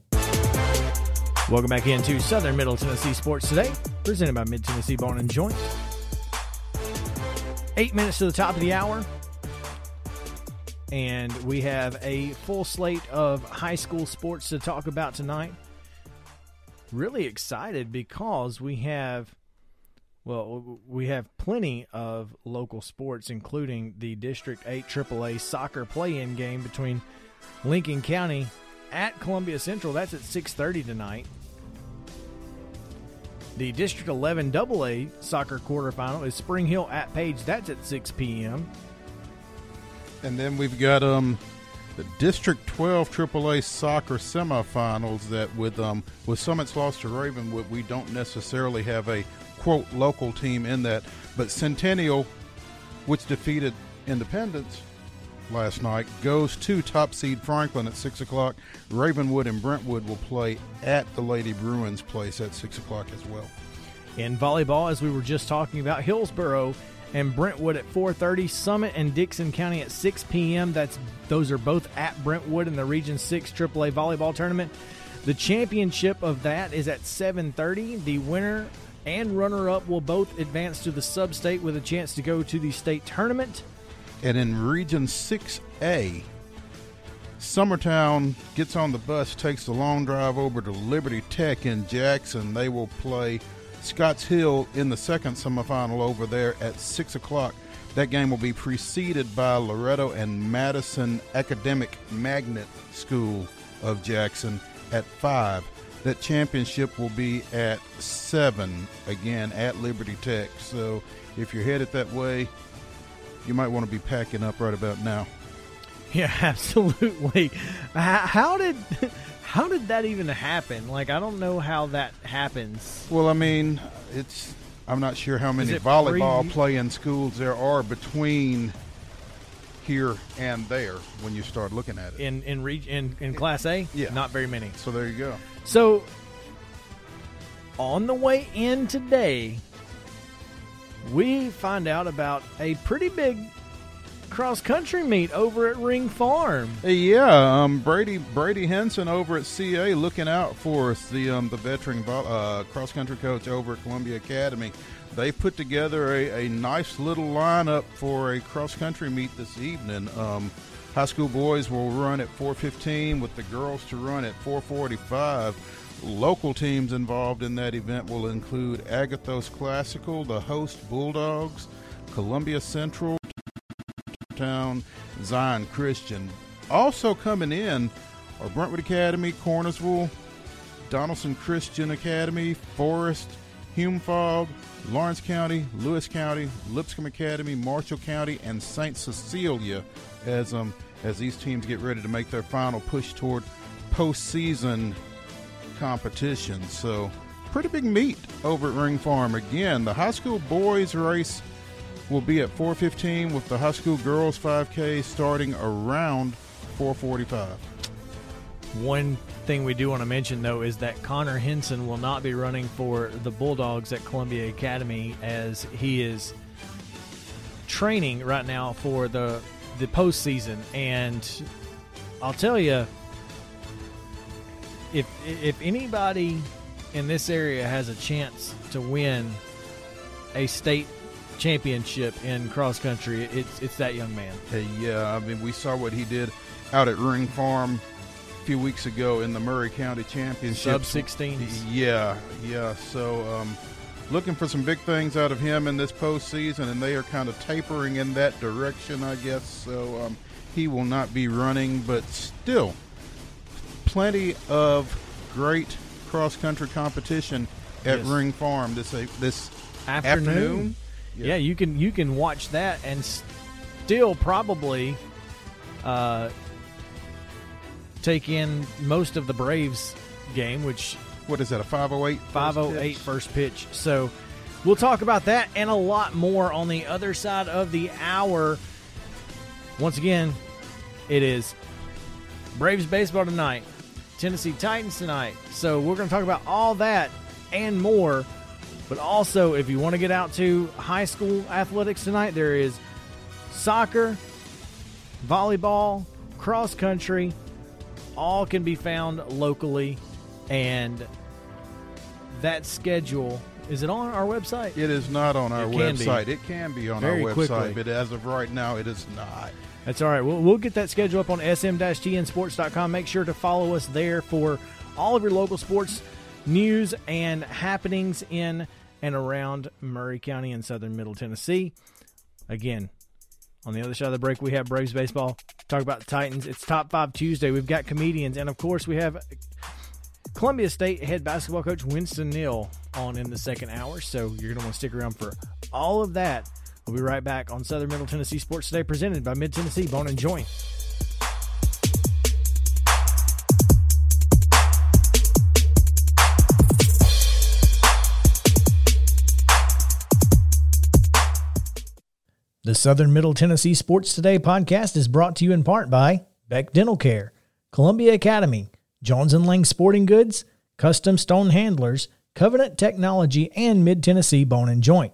S1: Welcome back into Southern Middle Tennessee Sports Today, presented by Mid Tennessee Bone and Joint. Eight minutes to the top of the hour, and we have a full slate of high school sports to talk about tonight. Really excited because we have, well, we have plenty of local sports, including the District 8 AAA soccer play-in game between Lincoln County at Columbia Central. That's at 6:30 tonight. The District 11 AA soccer quarterfinal is Spring Hill at Page. That's at 6 p.m.
S3: And then we've got um the District 12 AAA soccer semifinals that with um with Summit's loss to Ravenwood, we don't necessarily have a quote local team in that, but Centennial, which defeated Independence last night, goes to top seed Franklin at six o'clock. Ravenwood and Brentwood will play at the Lady Bruins place at six o'clock as well.
S1: In volleyball, as we were just talking about, Hillsboro and Brentwood at 4:30, Summit and Dickson County at 6 p.m. That's those are both at Brentwood in the Region 6 AAA volleyball tournament. The championship of that is at 7:30. The winner and runner-up will both advance to the sub-state with a chance to go to the state tournament.
S3: And in Region 6A, Summertown gets on the bus, takes the long drive over to Liberty Tech in Jackson. They will play Scotts Hill in the second semifinal over there at 6 o'clock. That game will be preceded by Loretto and Madison Academic Magnet School of Jackson at 5. That championship will be at 7 again at Liberty Tech. So if you're headed that way, you might want to be packing up right about now.
S1: Yeah, absolutely. How, did how did that even happen? Like, I don't know how that happens.
S3: Well, I mean, it's I'm not sure how many volleyball
S1: pre-
S3: playing schools there are between here and there when you start looking at it.
S1: in in reg- in, in Class A.
S3: Yeah.
S1: not very many.
S3: So there you go.
S1: So on the way in today, we find out about a pretty big cross country meet over at Ring Farm.
S3: Yeah, um, Brady Brady Henson over at CA looking out for us. The um, the veteran uh, cross country coach over at Columbia Academy. They put together a, a nice little lineup for a cross country meet this evening. Um, high school boys will run at 4:15, with the girls to run at 4:45. Local teams involved in that event will include Agathos Classical, the host Bulldogs, Columbia Central, Town, Zion Christian. Also coming in are Brentwood Academy, Cornersville, Donaldson Christian Academy, Forrest, Hume-Fogg, Lawrence County, Lewis County, Lipscomb Academy, Marshall County, and St. Cecilia as um as these teams get ready to make their final push toward postseason competition. So, pretty big meet over at Ring Farm. Again, the high school boys race will be at 4:15 with the high school girls 5K starting around 4:45.
S1: One thing we do want to mention though is that Connor Henson will not be running for the Bulldogs at Columbia Academy as he is training right now for the the postseason. And I'll tell you, if if anybody in this area has a chance to win a state championship in cross country, it's it's that young man.
S3: Hey, yeah, I mean we saw what he did out at Ring Farm a few weeks ago in the Maury County Championship.
S1: Sub 16s.
S3: Yeah, yeah. So um, looking for some big things out of him in this postseason, and they are kind of tapering in that direction, I guess. So um, he will not be running, but still plenty of great cross country competition at
S1: Yes.
S3: Ring Farm this this
S1: Afternoon.
S3: afternoon.
S1: Yeah. you can you can watch that and still probably uh, take in most of the Braves game, which
S3: What is that? A 508? first
S1: 508
S3: pitch?
S1: first pitch. So we'll talk about that and a lot more on the other side of the hour. Once again, it is Braves baseball tonight, Tennessee Titans tonight. So we're going to talk about all that and more. But also, if you want to get out to high school athletics tonight, there is soccer, volleyball, cross country. All can be found locally. And that schedule is it on our website?
S3: It is not on our
S1: It be.
S3: website. It can be on
S1: Very
S3: our website,
S1: quickly.
S3: but as of right now, it is not.
S1: That's all right. We'll, we'll get that schedule up on sm-tnsports.com. Make sure to follow us there for all of your local sports news and happenings in and around Maury County and southern Middle Tennessee. Again, on the other side of the break, we have Braves baseball. Talk about the Titans. It's Top 5 Tuesday. We've got comedians. And, of course, we have Columbia State head basketball coach Winston Neal on in the second hour. So you're going to want to stick around for all of that. We'll be right back on Southern Middle Tennessee Sports Today, presented by Mid Tennessee Bone and Joint. The Southern Middle Tennessee Sports Today podcast is brought to you in part by Beck Dental Care, Columbia Academy, Jones and Lang Sporting Goods, Custom Stone Handlers, Covenant Technology, and Mid Tennessee Bone and Joint.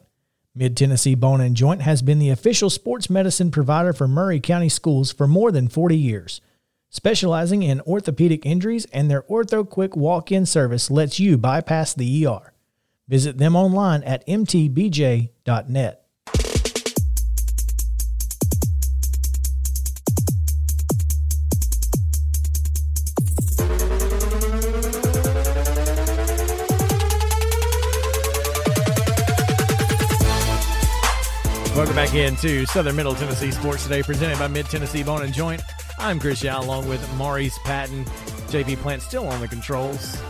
S1: Mid Tennessee Bone and Joint has been the official sports medicine provider for Maury County schools for more than 40 years. Specializing in orthopedic injuries and their Ortho Quick walk in service lets you bypass the ER. Visit them online at mtbj.net. Welcome back into Southern Middle Tennessee Sports Today, presented by Mid Tennessee Bone and Joint. I'm Chris Yow, along with Maurice Patton. JP Plant still on the controls.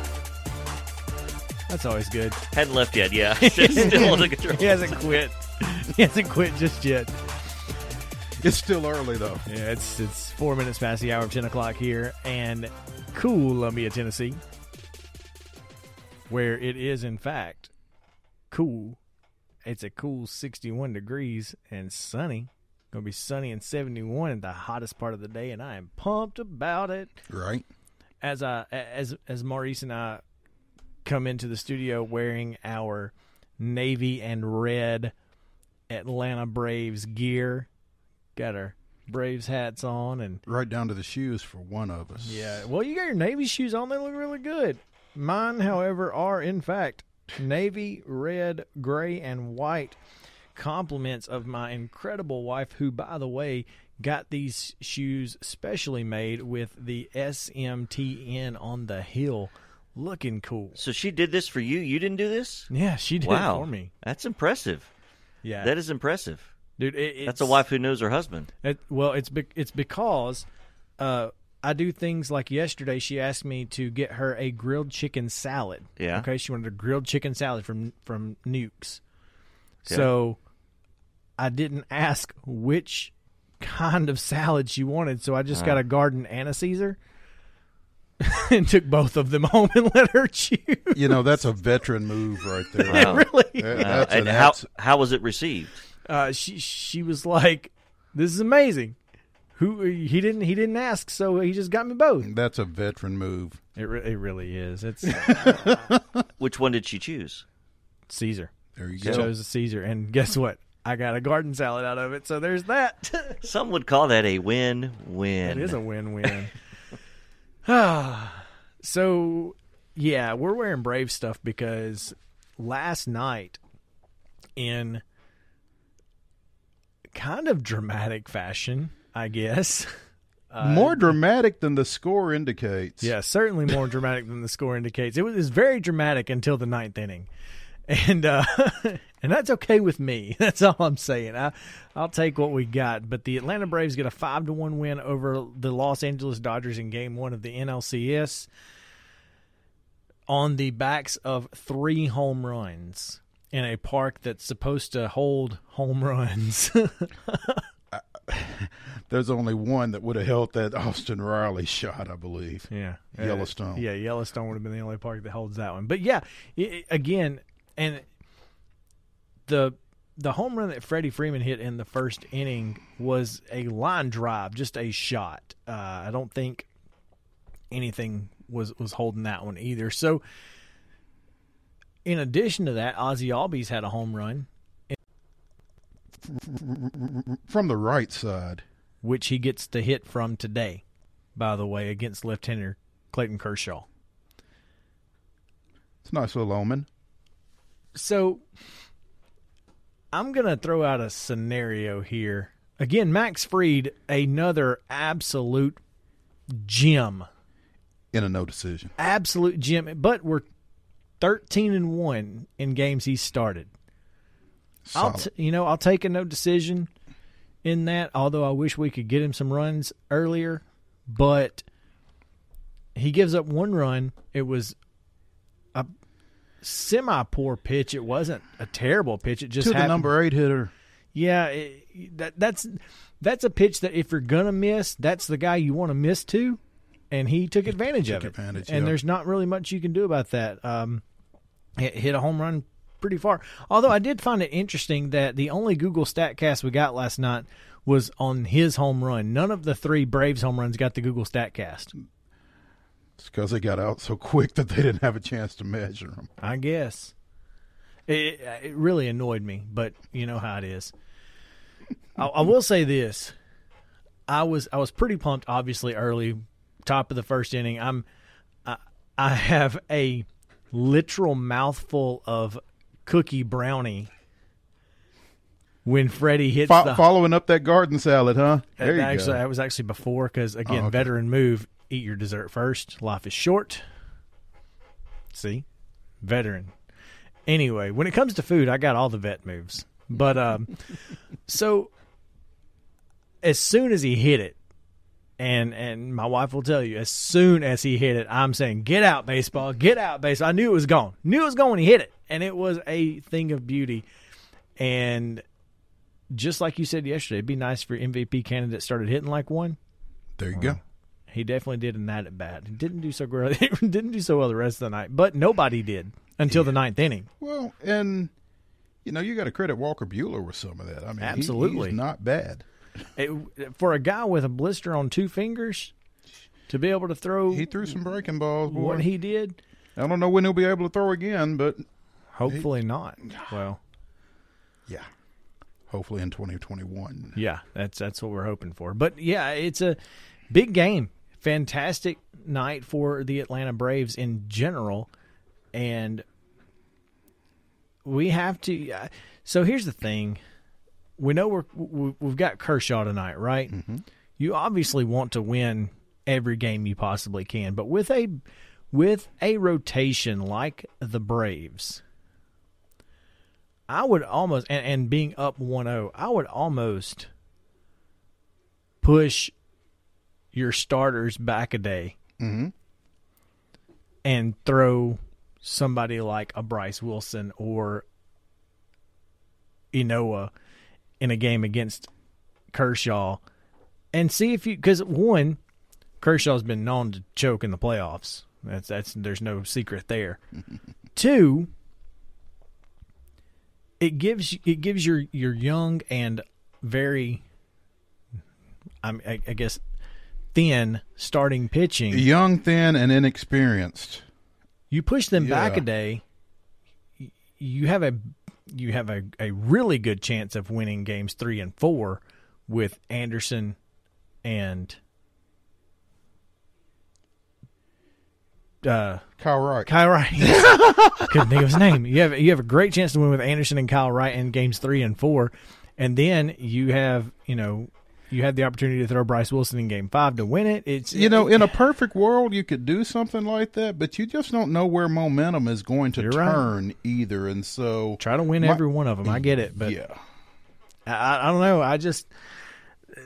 S1: That's always good.
S2: Hadn't left yet. Yeah, still on the control.
S1: He hasn't quit. He hasn't quit just yet.
S3: It's still early though.
S1: Yeah, it's it's four minutes past the hour of ten o'clock here, and cool, Columbia, Tennessee, where it is in fact cool. It's a cool sixty-one degrees and sunny. Gonna be sunny and seventy-one at the hottest part of the day, and I am pumped about it.
S3: Right.
S1: As I as as Maurice and I come into the studio wearing our navy and red Atlanta Braves gear, got our Braves hats on, and
S3: Right down to the shoes for one of us.
S1: yeah. Well, you got your navy shoes on; they look really good. Mine, however, are in fact navy, red, gray, and white. Compliments of my incredible wife, who, by the way, got these shoes specially made with the SMTN on the heel, looking cool.
S2: So she did this for you. You didn't do this.
S1: Yeah, she did
S2: wow,
S1: it for me.
S2: That's impressive.
S1: Yeah,
S2: That is impressive.
S1: dude. It,
S2: That's a wife who knows her husband.
S1: It, well, it's be, it's because uh, I do things like yesterday. She asked me to get her a grilled chicken salad.
S2: Yeah.
S1: Okay. She wanted a grilled chicken salad from from Nukes.
S2: Okay.
S1: So I didn't ask which kind of salad she wanted, so I just got a garden and a Caesar. and took both of them home and let her choose.
S3: You know, that's a veteran move right there.
S2: Wow.
S1: really,
S3: That-
S2: Uh, and
S3: an
S2: how
S3: abs-
S2: how was it received?
S1: uh, she she was like, "This is amazing." Who he didn't he didn't ask, so he just got me both.
S3: that's a veteran move.
S1: It re- it really is. It's
S2: Which one did she choose?
S1: Caesar.
S3: There you
S1: She
S3: go.
S1: chose a Caesar, and guess what? I got a garden salad out of it. So there's that.
S2: Some would call that a win-win.
S1: it is a win-win. so yeah, we're wearing Brave stuff because last night, in kind of dramatic fashion, I guess.
S3: More dramatic than the score indicates.
S1: Yeah, certainly more dramatic than the score indicates. It was, it was very dramatic until the ninth inning, and uh, and that's okay with me. That's all I'm saying. I I'll take what we got. But the Atlanta Braves get a five to one win over the Los Angeles Dodgers in Game One of the NLCS on the backs of three home runs in a park that's supposed to hold home runs.
S3: There's only one that would have held that Austin Riley shot, I believe.
S1: Yeah,
S3: Yellowstone.
S1: Uh, yeah, Yellowstone would have been the only park that holds that one. But yeah, i i- again, and the the home run that Freddie Freeman hit in the first inning was a line drive, just a shot. Uh, I don't think anything was was holding that one either. So, in addition to that, Ozzy Albies had a home run,
S3: From the right side.
S1: which he gets to hit from today. By the way, against left-hander Clayton Kershaw.
S3: It's a nice little omen.
S1: So I'm going to throw out a scenario here. Again, Max Fried, another absolute gem.
S3: In a no decision.
S1: Absolute gem. But we're 13 and 1 in games he started. I'll t- you know, I'll take a no decision in that, although I wish we could get him some runs earlier, but he gives up one run. It was a semi poor pitch. It wasn't a terrible pitch. It just
S3: to the number eight hitter.
S1: Yeah, it, that that's that's a pitch that if you're gonna miss, that's the guy you want to miss to, and he took advantage
S3: took
S1: of it.
S3: advantage,
S1: and there's not really much you can do about that. Um, hit a home run pretty far. Although I did find it interesting that the only Google Statcast we got last night was on his home run. None of the three Braves home runs got the Google Statcast.
S3: It's because they got out so quick that they didn't have a chance to measure them.
S1: I guess. It, it really annoyed me, but you know how it is. I, I will say this: I was I was pretty pumped. Obviously, early, top of the first inning. I'm I, I have a literal mouthful of cookie brownie when Freddie hits
S3: Fo-
S1: the
S3: following up that garden salad, huh? There you
S1: actually,
S3: go.
S1: that was actually before because again,
S3: Oh, okay.
S1: veteran move: eat your dessert first. Life is short. See, veteran. Anyway, when it comes to food, I got all the vet moves. But um, so as soon as he hit it, and and my wife will tell you, as soon as he hit it, I'm saying, "Get out, baseball! Get out, baseball!" I knew it was gone. Knew it was gone when he hit it, and it was a thing of beauty. And just like you said yesterday, it'd be nice if your MVP candidate started hitting like one.
S3: there you go.
S1: Uh, he definitely did in that at bat. He didn't do so great. He didn't do so well the rest of the night, but nobody did until the ninth inning.
S3: Well, and you know you got to credit Walker Buehler with some of that. I mean, he-
S1: Absolutely.
S3: he's not bad.
S1: It, for a guy with a blister on two fingers to be able to throw
S3: He threw some breaking balls. Boy.
S1: what he did,
S3: I don't know when he'll be able to throw again, but
S1: hopefully not. Well,
S3: yeah. hopefully in 2021.
S1: Yeah, that's that's what we're hoping for. But yeah, it's a big game. Fantastic night for the Atlanta Braves in general, and we have to. Uh, so here's the thing: we know we're we- we've got Kershaw tonight, right? You obviously want to win every game you possibly can, but with a with a rotation like the Braves, I would almost and, and being up 1-0, I would almost push your starters back a day
S3: Mhm.
S1: and throw somebody like a Bryce Wilson or Ynoa in a game against Kershaw and see if you because one Kershaw's been known to choke in the playoffs. That's that's there's no secret there. Two, it gives it gives your your young and very, I'm, I, I guess, thin starting pitching.
S3: Young, thin, and inexperienced.
S1: You push them back a day. You have a you have a, a really good chance of winning games three and four with Anderson and uh,
S3: Kyle Wright.
S1: Kyle Wright. Couldn't think of his name. You have you have a great chance to win with Anderson and Kyle Wright in games three and four, and then you have you know you have the opportunity to throw Bryce Wilson in game five to win it. It's
S3: You know, in a perfect world, you could do something like that, but you just don't know where momentum is going to
S1: You're right.
S3: turn either. And so,
S1: try to win
S3: My-
S1: every one of them. I get it, but
S3: yeah,
S1: I, I don't know. I just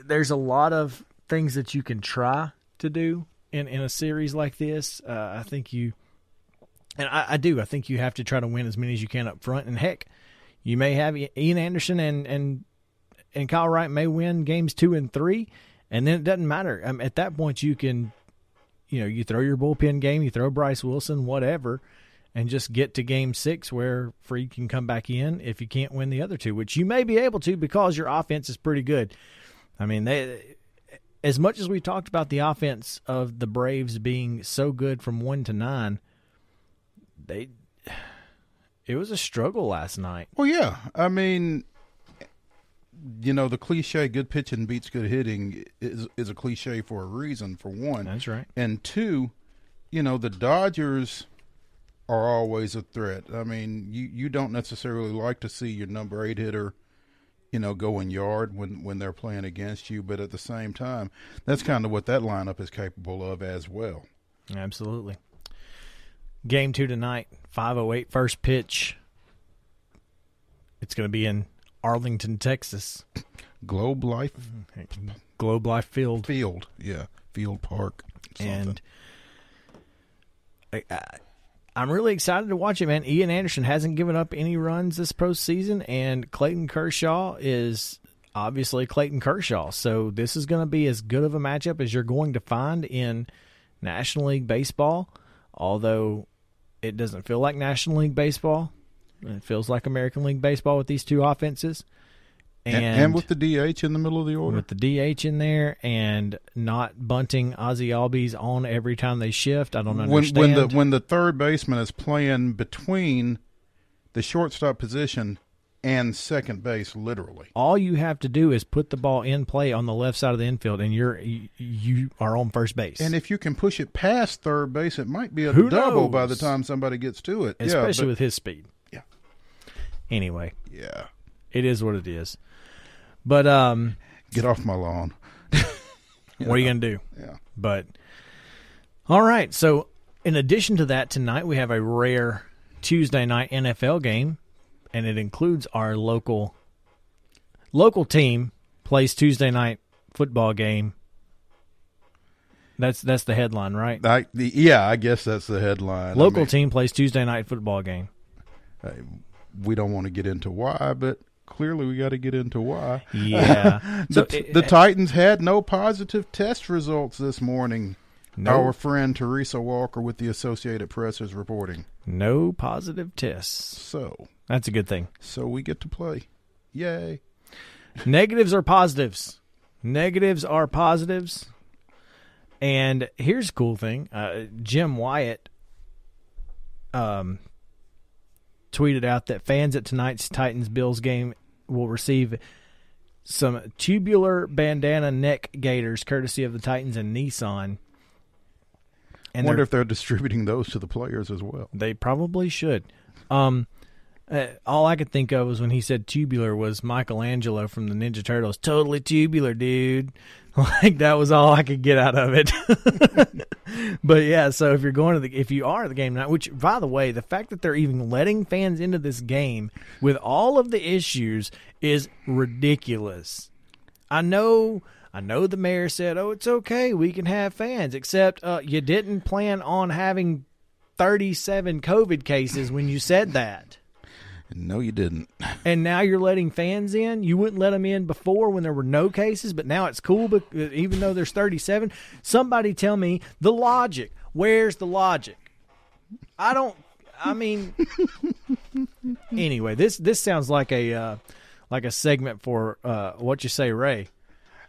S1: there's a lot of things that you can try to do in in a series like this. Uh, I think you, and I, I do. I think you have to try to win as many as you can up front. And heck, you may have Ian Anderson and and and Kyle Wright may win games two and three, and then it doesn't matter. Um, at that point, you can, you know, you throw your bullpen game, you throw Bryce Wilson, whatever. And just get to game six where Fried can come back in if you can't win the other two, which you may be able to because your offense is pretty good. I mean, they as much as we talked about the offense of the Braves being so good from one to nine, they it was a struggle last night.
S3: well, yeah. I mean, you know, the cliche "good pitching beats good hitting" is is a cliche for a reason. For one,
S1: That's right.
S3: and two, you know, the Dodgers are always a threat. I mean, you you don't necessarily like to see your number eight hitter, you know, going yard when when they're playing against you, but at the same time, that's kind of what that lineup is capable of as well.
S1: Absolutely. Game two tonight, 508 first pitch. It's going to be in Arlington, Texas.
S3: Globe Life mm-hmm.
S1: Globe Life Field.
S3: Field, yeah, Field Park, something.
S1: and I, I, I'm really excited to watch it, man. Ian Anderson hasn't given up any runs this postseason, and Clayton Kershaw is obviously Clayton Kershaw. So this is going to be as good of a matchup as you're going to find in National League baseball. Although it doesn't feel like National League baseball, it feels like American League baseball with these two offenses.
S3: And, and with the DH in the middle of the order.
S1: with the DH in there and not bunting Ozzy Albies on every time they shift. I don't
S3: when
S1: understand.
S3: when the when the third baseman is playing between the shortstop position and second base, literally.
S1: all you have to do is put the ball in play on the left side of the infield, and you're you, are on first base.
S3: And if you can push it past third base, it might be a
S1: Who
S3: double by the time somebody gets to it.
S1: especially
S3: yeah,
S1: with his speed.
S3: Yeah.
S1: Anyway,
S3: yeah.
S1: it is what it is. But um,
S3: Get off my lawn.
S1: what are you gonna do?
S3: Yeah.
S1: But all right. So in addition to that, tonight we have a rare Tuesday night NFL game, and it includes our local local team plays Tuesday night football game. That's that's the headline, right?
S3: I, the, yeah, I guess that's the headline. I
S1: Local
S3: mean,
S1: team plays Tuesday night football game.
S3: hey, we don't want to get into why, but clearly we got to get into why.
S1: Yeah.
S3: The,
S1: so it-
S3: the Titans had no positive test results this morning.
S1: no,
S3: Our friend Teresa Walker with the Associated Press is reporting.
S1: no positive tests.
S3: So,
S1: That's a good thing.
S3: so we get to play. Yay.
S1: Negatives are positives. Negatives are positives. And here's a cool thing. Uh, Jim Wyatt um, tweeted out that fans at tonight's Titans Bills game will receive some tubular bandana neck gaiters, courtesy of the Titans and Nissan.
S3: And wonder if they're distributing those to the players as well.
S1: They probably should. Um, uh, all I could think of was when he said tubular was Michelangelo from the Ninja Turtles. Totally tubular, dude. Like that was all I could get out of it. but yeah, so if you're going to the if you are at the game night, which by the way, the fact that they're even letting fans into this game with all of the issues is ridiculous. I know I know the mayor said, "Oh, it's okay, we can have fans," except uh, you didn't plan on having 37 COVID cases when you said that.
S3: No, you didn't.
S1: And now you're letting fans in. You wouldn't let them in before when there were no cases, but now it's cool. But uh, even though there's 37, somebody tell me the logic. Where's the logic? I don't. I mean, anyway, this this sounds like a uh, like a segment for uh, what you say, Ray.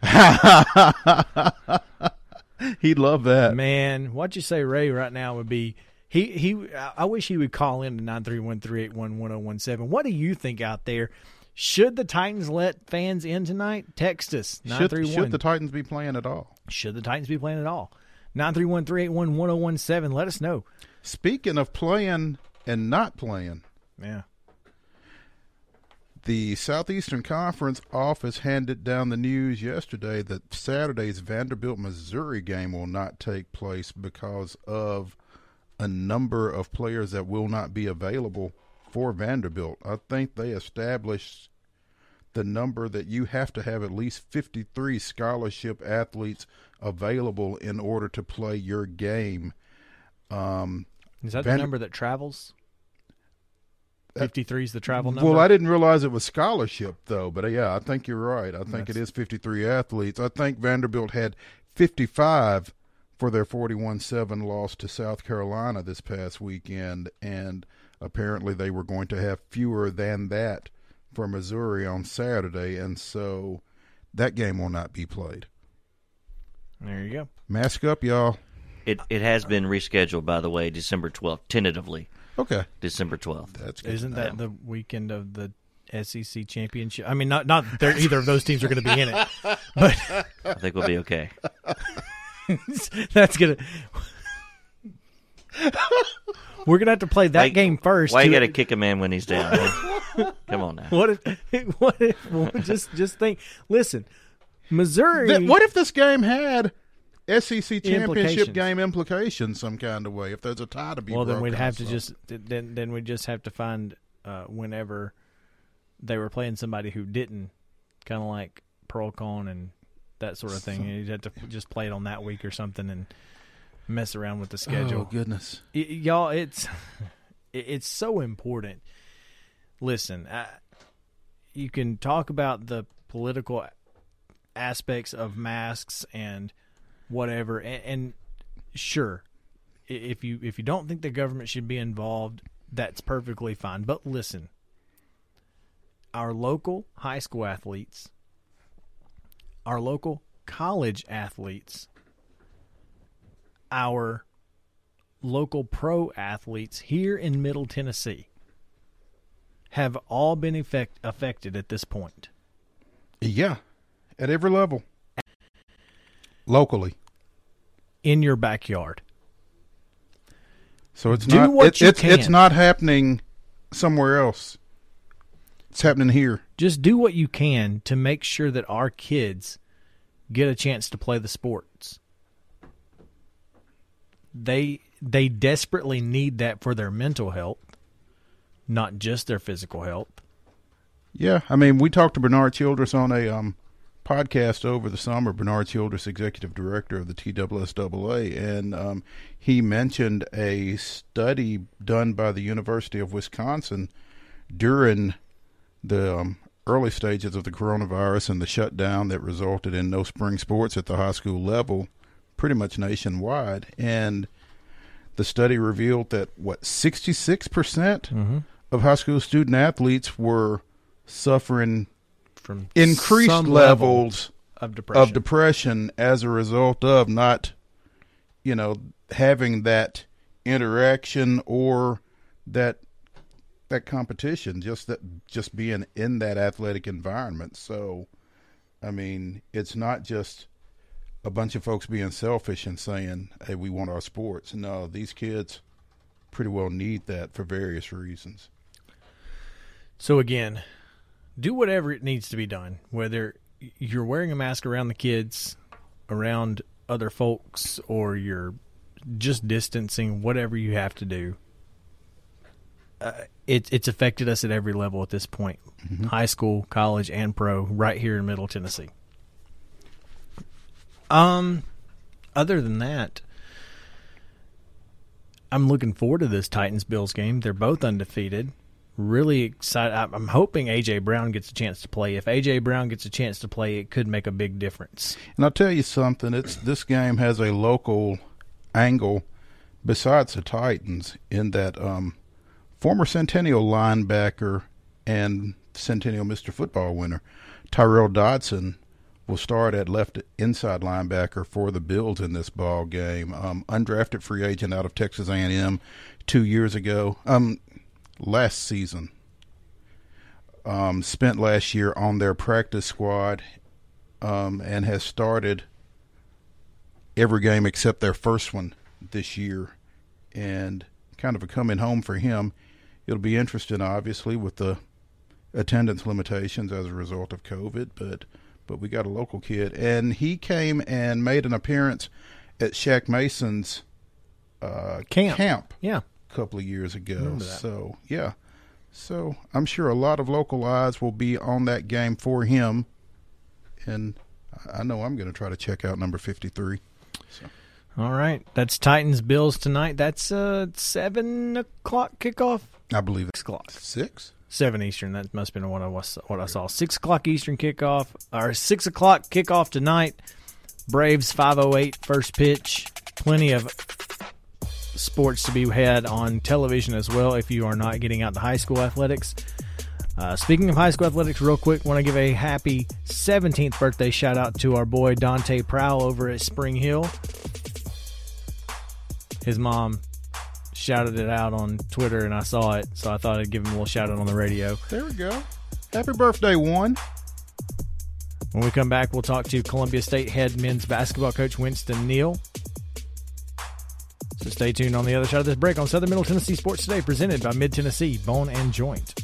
S3: He'd love that.
S1: Man, what you say, Ray, right now would be he he. I wish he would call in to nine three one three eight one one zero one seven. What do you think out there? Should the Titans let fans in tonight? Text us
S3: nine three one. Should the Titans be playing at all?
S1: Should the Titans be playing at all? Nine three one three eight one one zero one seven. Let us know.
S3: Speaking of playing and not playing,
S1: yeah.
S3: The Southeastern Conference office handed down the news yesterday that Saturday's Vanderbilt Missouri game will not take place because of a number of players that will not be available for Vanderbilt. I think they established the number that you have to have at least 53 scholarship athletes available in order to play your game. Um,
S1: is that Van- the number that travels? 53 is the travel number.
S3: Well, I didn't realize it was scholarship though, but uh, yeah, I think you're right. I think That's... it is 53 athletes. I think Vanderbilt had 55 for their 41-7 loss to South Carolina this past weekend and apparently they were going to have fewer than that for Missouri on Saturday and so that game will not be played.
S1: There you go.
S3: Mask up, y'all.
S2: It it has been rescheduled by the way, December 12th tentatively.
S3: Okay.
S2: December 12th.
S3: That's good.
S1: Isn't that the weekend of the SEC championship? I mean, not not either of those teams are going to be in it, but
S2: I think we'll be okay.
S1: That's gonna. We're gonna have to play that why, game first.
S2: Why you got to kick a man when he's down? Come on now.
S1: What if? What if? Well, just just think. Listen, Missouri.
S3: The, what if this game had SEC championship game implications some kind of way? If there's a tie to be
S1: well, then we'd have to just then then we'd just have to find uh, whenever they were playing somebody who didn't, kind of like Pearl-Cohn and that sort of thing. You'd have to just play it on that week or something and mess around with the oh, schedule.
S3: Oh goodness,
S1: y- y'all! It's it's so important. Listen, I, you can talk about the political aspects of masks and whatever, and, and sure, if you if you don't think the government should be involved, that's perfectly fine. But listen, our local high school athletes our local college athletes, our local pro athletes here in Middle Tennessee have all been effect, affected at this point.
S3: Yeah, at every level. Locally.
S1: In your backyard.
S3: So it's Do not you it's, it's not happening somewhere else. It's happening here.
S1: Just do what you can to make sure that our kids get a chance to play the sports. They they desperately need that for their mental health, not just their physical health.
S3: Yeah, I mean, we talked to Bernard Childress on a um, podcast over the summer. Bernard Childress, executive director of the TSSAA, and um, he mentioned a study done by the University of Wisconsin during the um, early stages of the coronavirus and the shutdown that resulted in no spring sports at the high school level, pretty much nationwide. And the study revealed that what 66% mm-hmm. of high school student athletes were suffering from increased levels
S1: of depression.
S3: of depression as a result of not, you know, having that interaction or that that competition, just that just being in that athletic environment. So, I mean, it's not just a bunch of folks being selfish and saying, "Hey, we want our sports." No, these kids pretty well need that for various reasons.
S1: So again, do whatever it needs to be done. Whether you're wearing a mask around the kids, around other folks, or you're just distancing, whatever you have to do. Uh, it, it's affected us at every level at this point high school, college, and pro, right here in Middle Tennessee. Um, other than that, I'm looking forward to this Titans Bills game. They're both undefeated. Really excited. I'm hoping AJ Brown gets a chance to play. If AJ Brown gets a chance to play, it could make a big difference.
S3: And I'll tell you something. It's this game has a local angle besides the Titans in that um, former Centennial linebacker and Centennial Mr. Football winner Tyrell Dodson will start at left inside linebacker for the Bills in this ball game. Um, undrafted free agent out of Texas A&M two years ago. Um, last season. Um, spent last year on their practice squad um, and has started every game except their first one this year, and kind of a coming home for him. It'll be interesting, obviously, with the attendance limitations as a result of COVID, but but we got a local kid, and he came and made an appearance at Shaq Mason's uh,
S1: Camp.
S3: camp
S1: Yeah.
S3: a couple of years ago. So yeah, so I'm sure a lot of local eyes will be on that game for him, and I know I'm going to try to check out number 53.
S1: All right. That's Titans Bills tonight. That's uh seven o'clock kickoff.
S3: I believe
S1: Six o'clock.
S3: six.
S1: Seven Eastern. That must have been what I was what I saw. Six o'clock Eastern kickoff or six o'clock kickoff tonight. Braves 508 first pitch. Plenty of sports to be had on television as well if you are not getting out to high school athletics. Uh, speaking of high school athletics, real quick, want to give a happy 17th birthday shout out to our boy Dante Prowl over at Spring Hill. His mom shouted it out on Twitter, and I saw it, so I thought I'd give him a little shout out on the radio.
S3: There we go. Happy birthday, one.
S1: When we come back, we'll talk to Columbia State head men's basketball coach Winston Neal. So stay tuned on the other side of this break on Southern Middle Tennessee Sports Today, presented by Mid Tennessee Bone and Joint.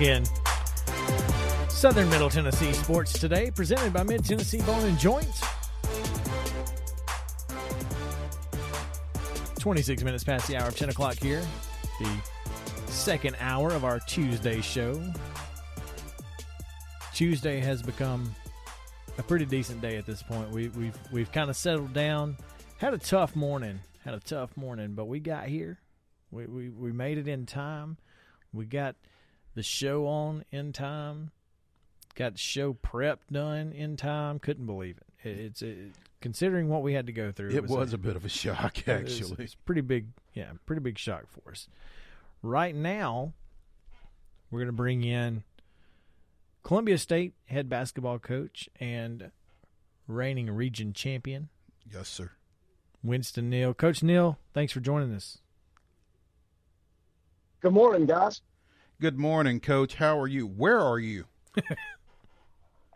S1: Welcome back in. Southern Middle Tennessee Sports Today, presented by Mid Tennessee Bone and Joint. 26 minutes past the hour of 10 o'clock here. The second hour of our Tuesday show. Tuesday has become a pretty decent day at this point. We, we've we've kind of settled down. Had a tough morning. Had a tough morning, but we got here. We, we we made it in time. We got the show on in time. Got the show prep done in time. Couldn't believe it. it it's it, considering what we had to go through.
S3: It was a bit of a shock, actually.
S1: it's pretty big. Yeah, pretty big shock for us. Right now, we're going to bring in Columbia State head basketball coach and reigning region champion
S3: Yes, sir.
S1: Winston Neal. Coach Neal, thanks for joining us.
S5: Good morning, guys.
S3: Good morning, Coach. How are you? Where are you?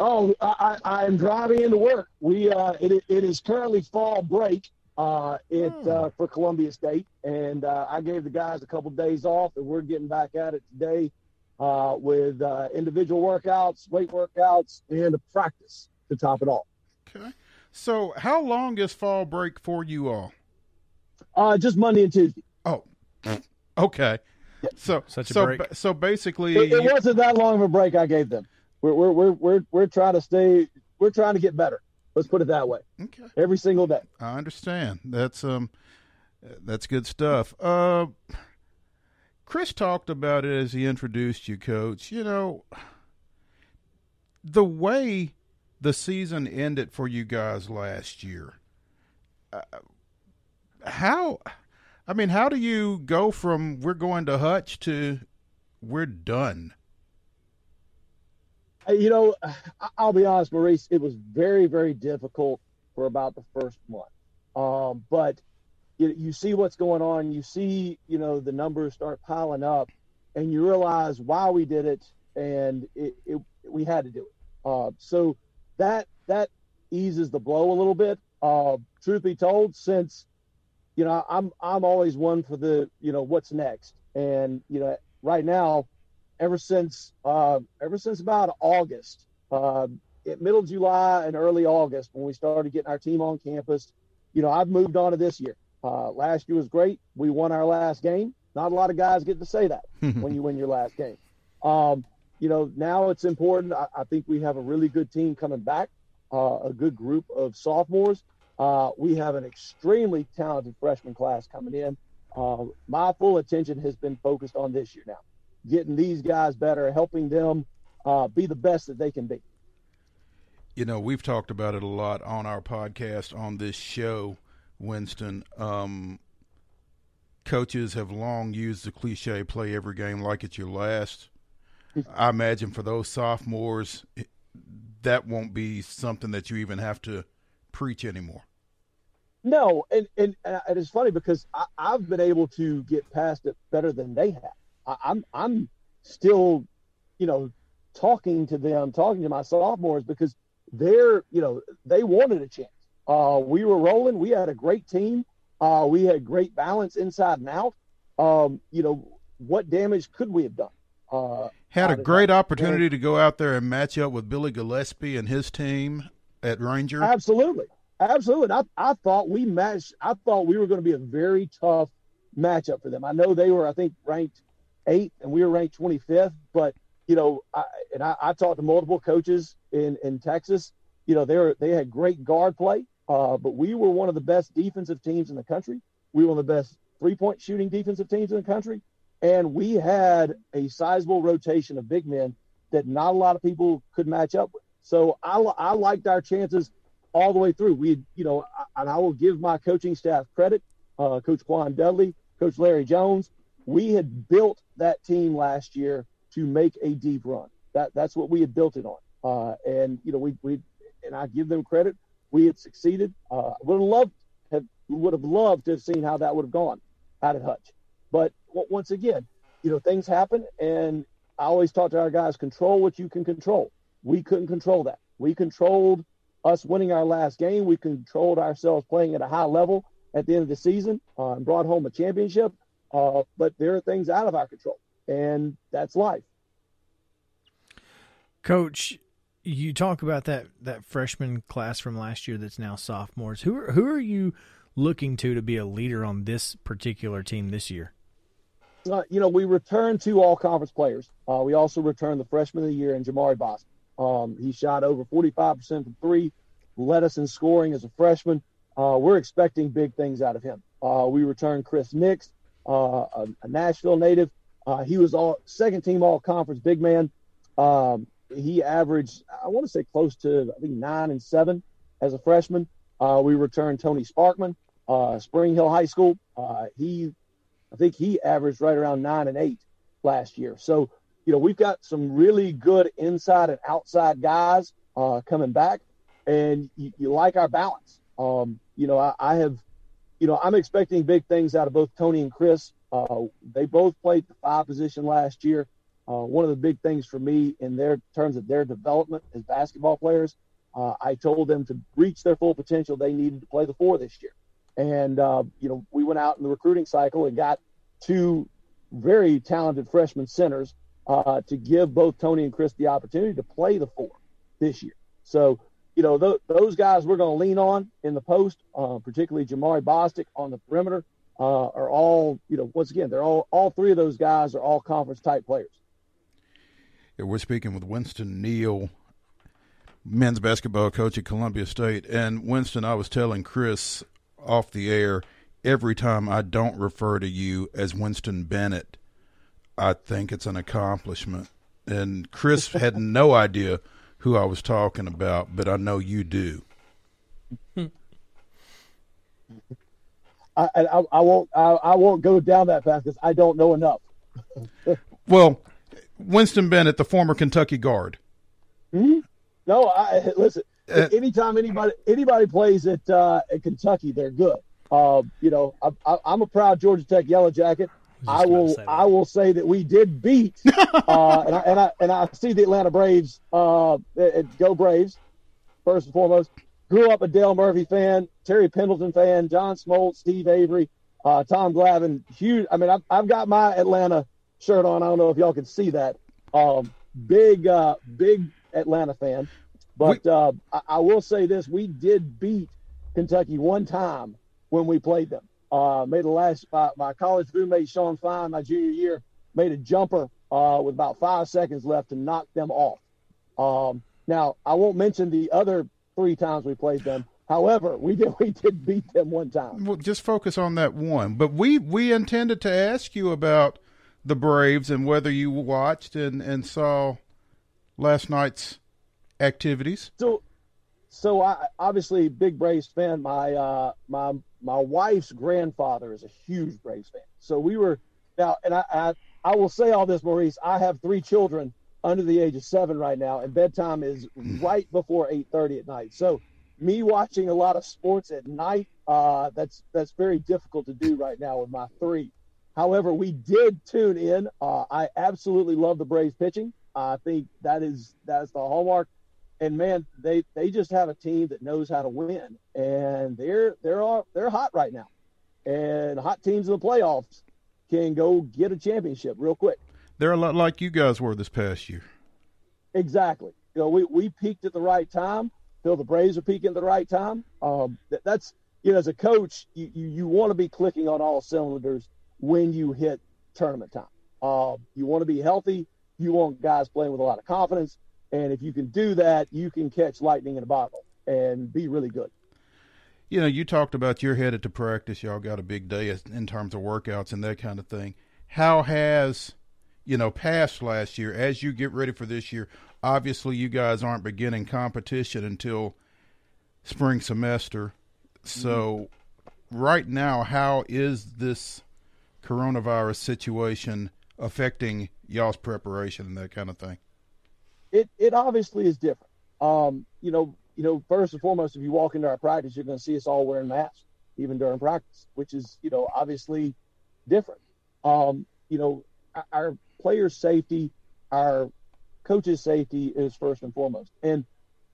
S5: Oh, I, I am driving into work. We uh, it, it is currently fall break uh, it uh, for Columbia State, and uh, I gave the guys a couple days off, and we're getting back at it today uh, with uh, individual workouts, weight workouts, and a practice to top it all.
S3: Okay. So, how long is fall break for you all?
S5: Uh, just Monday and Tuesday.
S3: Oh, okay. So
S1: Such a
S3: so
S1: break.
S3: so basically,
S5: It, it wasn't that long of a break I gave them. We're we're we're we're, we're trying to stay. We're trying to get better. Let's put it that way.
S3: okay.
S5: Every single day.
S3: I understand. That's um, that's good stuff. Uh, Chris talked about it as he introduced you, Coach. You know, the way the season ended for you guys last year. Uh, how, I mean, how do you go from we're going to Hutch to we're done?
S5: You know, I'll be honest, Maurice. It was very, very difficult for about the first month. Um, but you, you see what's going on. You see, you know, the numbers start piling up, and you realize why we did it, and it, it we had to do it. Uh, so that that eases the blow a little bit. Uh, truth be told, since you know, I'm I'm always one for the you know what's next, and you know, right now ever since uh, ever since about August, uh, middle July and early August when we started getting our team on campus. You know, I've moved on to this year. Uh, last year was great. We won our last game. Not a lot of guys get to say that when you win your last game. Um, you know, now it's important. I, I think we have a really good team coming back, uh, a good group of sophomores. Uh, we have an extremely talented freshman class coming in. Uh, my full attention has been focused on this year now getting these guys better, helping them uh, be the best that they can be.
S3: You know, we've talked about it a lot on our podcast on this show, Winston. Um, coaches have long used the cliche play every game like it's your last. I imagine for those sophomores, that won't be something that you even have to preach anymore.
S5: No, and and, and it's funny because I, I've been able to get past it better than they have. I, I'm I'm still, you know, talking to them, talking to my sophomores because they're, you know, they wanted a chance. Uh, we were rolling. We had a great team. Uh, we had great balance inside and out. Um, you know, what damage could we have done? Uh,
S3: Had a great opportunity to go out there and match up with Billy Gillispie and his team at Ranger.
S5: Absolutely, absolutely. I, I thought we matched. I thought we were going to be a very tough matchup for them. I know they were, I think, ranked eighth, and we were ranked 25th. But you know, I, and I, I talked to multiple coaches in in Texas. You know, they were they had great guard play, uh, but we were one of the best defensive teams in the country. We were one of the best three point shooting defensive teams in the country, and we had a sizable rotation of big men that not a lot of people could match up with. So I, I liked our chances all the way through. We, you know, I- and I will give my coaching staff credit, uh, Coach Quan Dudley, Coach Larry Jones. We had built that team last year to make a deep run. That that's what we had built it on. Uh, and you know, we we and I give them credit. We had succeeded. Uh, would have loved have would have loved to have seen how that would have gone out at Hutch. But once again, you know, things happen, and I always talk to our guys: control what you can control. We couldn't control that. We controlled us winning our last game. We controlled ourselves playing at a high level at the end of the season uh, and brought home a championship. Uh, but there are things out of our control, and that's life.
S1: Coach, you talk about that that freshman class from last year that's now sophomores. Who are who are you looking to to be a leader on this particular team this year?
S5: Uh, you know, we return two all conference players. Uh, we also return the freshman of the year in Jamari Boston. Um, he shot over 45% from three, led us in scoring as a freshman. Uh, we're expecting big things out of him. Uh, we returned Chris Nix, uh, a, a Nashville native. Uh, he was all second team all conference big man. Um, he averaged, I want to say close to, I think, nine and seven as a freshman. Uh, we returned Tony Sparkman, uh, Spring Hill High School. He I think he averaged right around nine and eight last year. So, you know, we've got some really good inside and outside guys uh, coming back, and you, you like our balance. Um, you know, I, I have, you know, I'm expecting big things out of both Tony and Chris. Uh, they both played the five position last year. Uh, one of the big things for me in their terms of their development as basketball players, uh, I told them to reach their full potential. They needed to play the four this year. And, uh, you know, we went out in the recruiting cycle and got two very talented freshman centers uh, to give both Tony and Chris the opportunity to play the four this year. So, you know, th- those guys we're going to lean on in the post, uh, particularly Jamari Bostic on the perimeter. uh, are all, you know, once again, they're all, all three of those guys are all conference type players.
S3: Yeah, we're speaking with Winston Neal, men's basketball coach at Columbia State. And Winston, I was telling Chris off the air, every time I don't refer to you as Winston Bennett, I think it's an accomplishment. And Chris had no idea who I was talking about, but I know you do.
S5: I, I, I won't I, I won't go down that path because I don't know enough.
S3: well, Winston Bennett, the former Kentucky guard.
S5: Mm-hmm. No, I listen. Uh, anytime anybody anybody plays at uh, at Kentucky, they're good. Uh, you know, I, am a proud Georgia Tech Yellow Jacket. I will I will say that we did beat, uh, and I and I and I see the Atlanta Braves. Uh, go Braves, first and foremost. Grew up a Dale Murphy fan, Terry Pendleton fan, John Smoltz, Steve Avery, uh, Tom Glavine. Huge. I mean, I've, I've got my Atlanta shirt on. I don't know if y'all can see that. Um, big, uh, big Atlanta fan. But uh, I, I, will say this: we did beat Kentucky one time when we played them. Uh, made the last my, my, college roommate Sean Fine, my junior year, made a jumper uh, with about five seconds left to knock them off. Um, now I won't mention the other three times we played them. However, we did we did beat them one time.
S3: Well, just focus on that one. But we we intended to ask you about the Braves and whether you watched and, and saw last night's activities.
S5: So, so I obviously big Braves fan. My uh, my my wife's grandfather is a huge Braves fan. So we were now, and I, I I will say all this, Maurice. I have three children under the age of seven right now, and bedtime is right before eight thirty at night. So me watching a lot of sports at night, uh, that's that's very difficult to do right now with my three. However, we did tune in. Uh, I absolutely love the Braves pitching. I think that is that's the hallmark. And man, they they just have a team that knows how to win, and they're they're all, they're hot right now. And hot teams in the playoffs can go get a championship real quick.
S3: They're a lot like you guys were this past year.
S5: Exactly. You know, we, we peaked at the right time. Feel the Braves are peaking at the right time. Um, that, that's you know, as a coach, you, you, you want to be clicking on all cylinders when you hit tournament time. Uh, you want to be healthy. You want guys playing with a lot of confidence. And if you can do that, you can catch lightning in a bottle and be really good.
S3: You know, you talked about you're headed to practice. Y'all got a big day in terms of workouts and that kind of thing. How has, you know, past last year, as you get ready for this year, obviously you guys aren't beginning competition until spring semester. So, mm-hmm. right now, how is this coronavirus situation affecting y'all's preparation and that kind of thing?
S5: It it obviously is different. Um, you know, you know, first and foremost, if you walk into our practice, you're going to see us all wearing masks, even during practice, which is you know obviously different. Um, you know, our, players' safety, our coaches' safety is first and foremost, and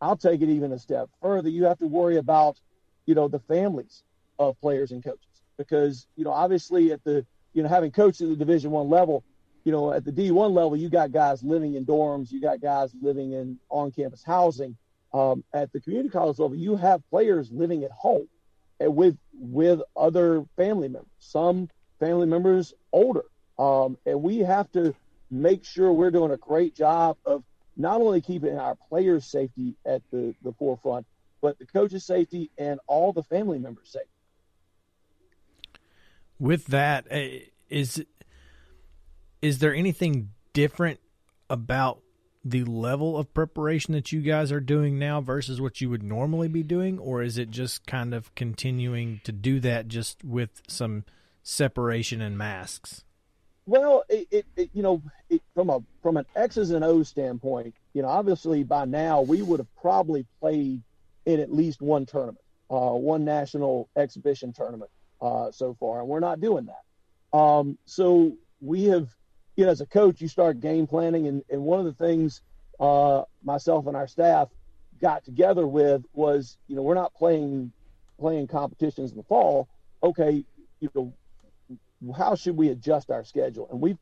S5: I'll take it even a step further. You have to worry about, you know, the families of players and coaches because you know obviously at the you know, having coached at the Division One level, you know, at the D1 level, you got guys living in dorms, you got guys living in on-campus housing. Um, at the community college level, you have players living at home and with with other family members. Some family members older, um, and we have to make sure we're doing a great job of not only keeping our players' safety at the, the forefront, but the coaches' safety and all the family members' safety
S1: with that eh, is is there anything different about the level of preparation that you guys are doing now versus what you would normally be doing or is it just kind of continuing to do that just with some separation and masks
S5: well it, it, it you know it, from a from an x's and o's standpoint you know obviously by now we would have probably played in at least one tournament uh, one national exhibition tournament uh, so far, and we're not doing that. Um, so we have, you know, as a coach, you start game planning, and, and one of the things uh, myself and our staff got together with was, you know, we're not playing playing competitions in the fall. Okay, you know, how should we adjust our schedule? And we've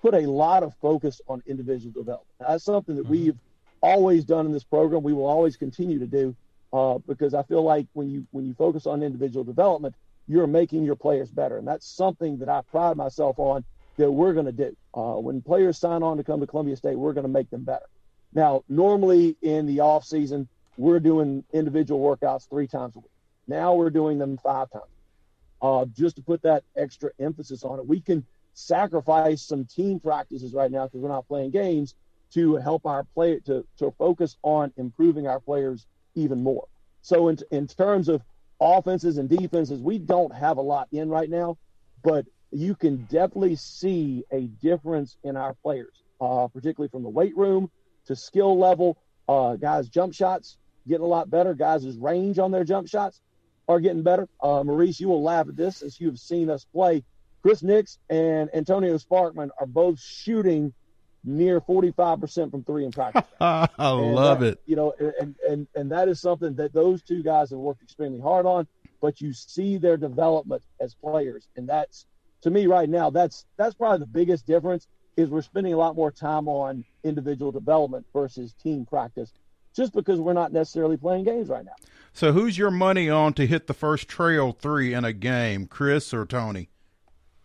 S5: put a lot of focus on individual development. That's something that mm-hmm. we've always done in this program. We will always continue to do uh, because I feel like when you when you focus on individual development, you're making your players better. And that's something that I pride myself on that we're going to do. Uh, when players sign on to come to Columbia State, we're going to make them better. Now, normally in the off season, we're doing individual workouts three times a week. Now we're doing them five times. Uh, just to put that extra emphasis on it, we can sacrifice some team practices right now because we're not playing games to help our play to to focus on improving our players even more. So in in terms of offenses and defenses, we don't have a lot in right now, but you can definitely see a difference in our players, uh, particularly from the weight room to skill level. Uh, guys' jump shots getting a lot better. Guys' range on their jump shots are getting better. Uh, Maurice, you will laugh at this as you've seen us play. Chris Nix and Antonio Sparkman are both shooting near 45% from three in practice.
S3: I
S5: And
S3: love
S5: that-
S3: it.
S5: You know, and, and, and that is something that those two guys have worked extremely hard on, but you see their development as players. And that's, to me right now, that's, that's probably the biggest difference is we're spending a lot more time on individual development versus team practice just because we're not necessarily playing games right now.
S3: So, who's your money on to hit the first trail three in a game, Chris or Tony?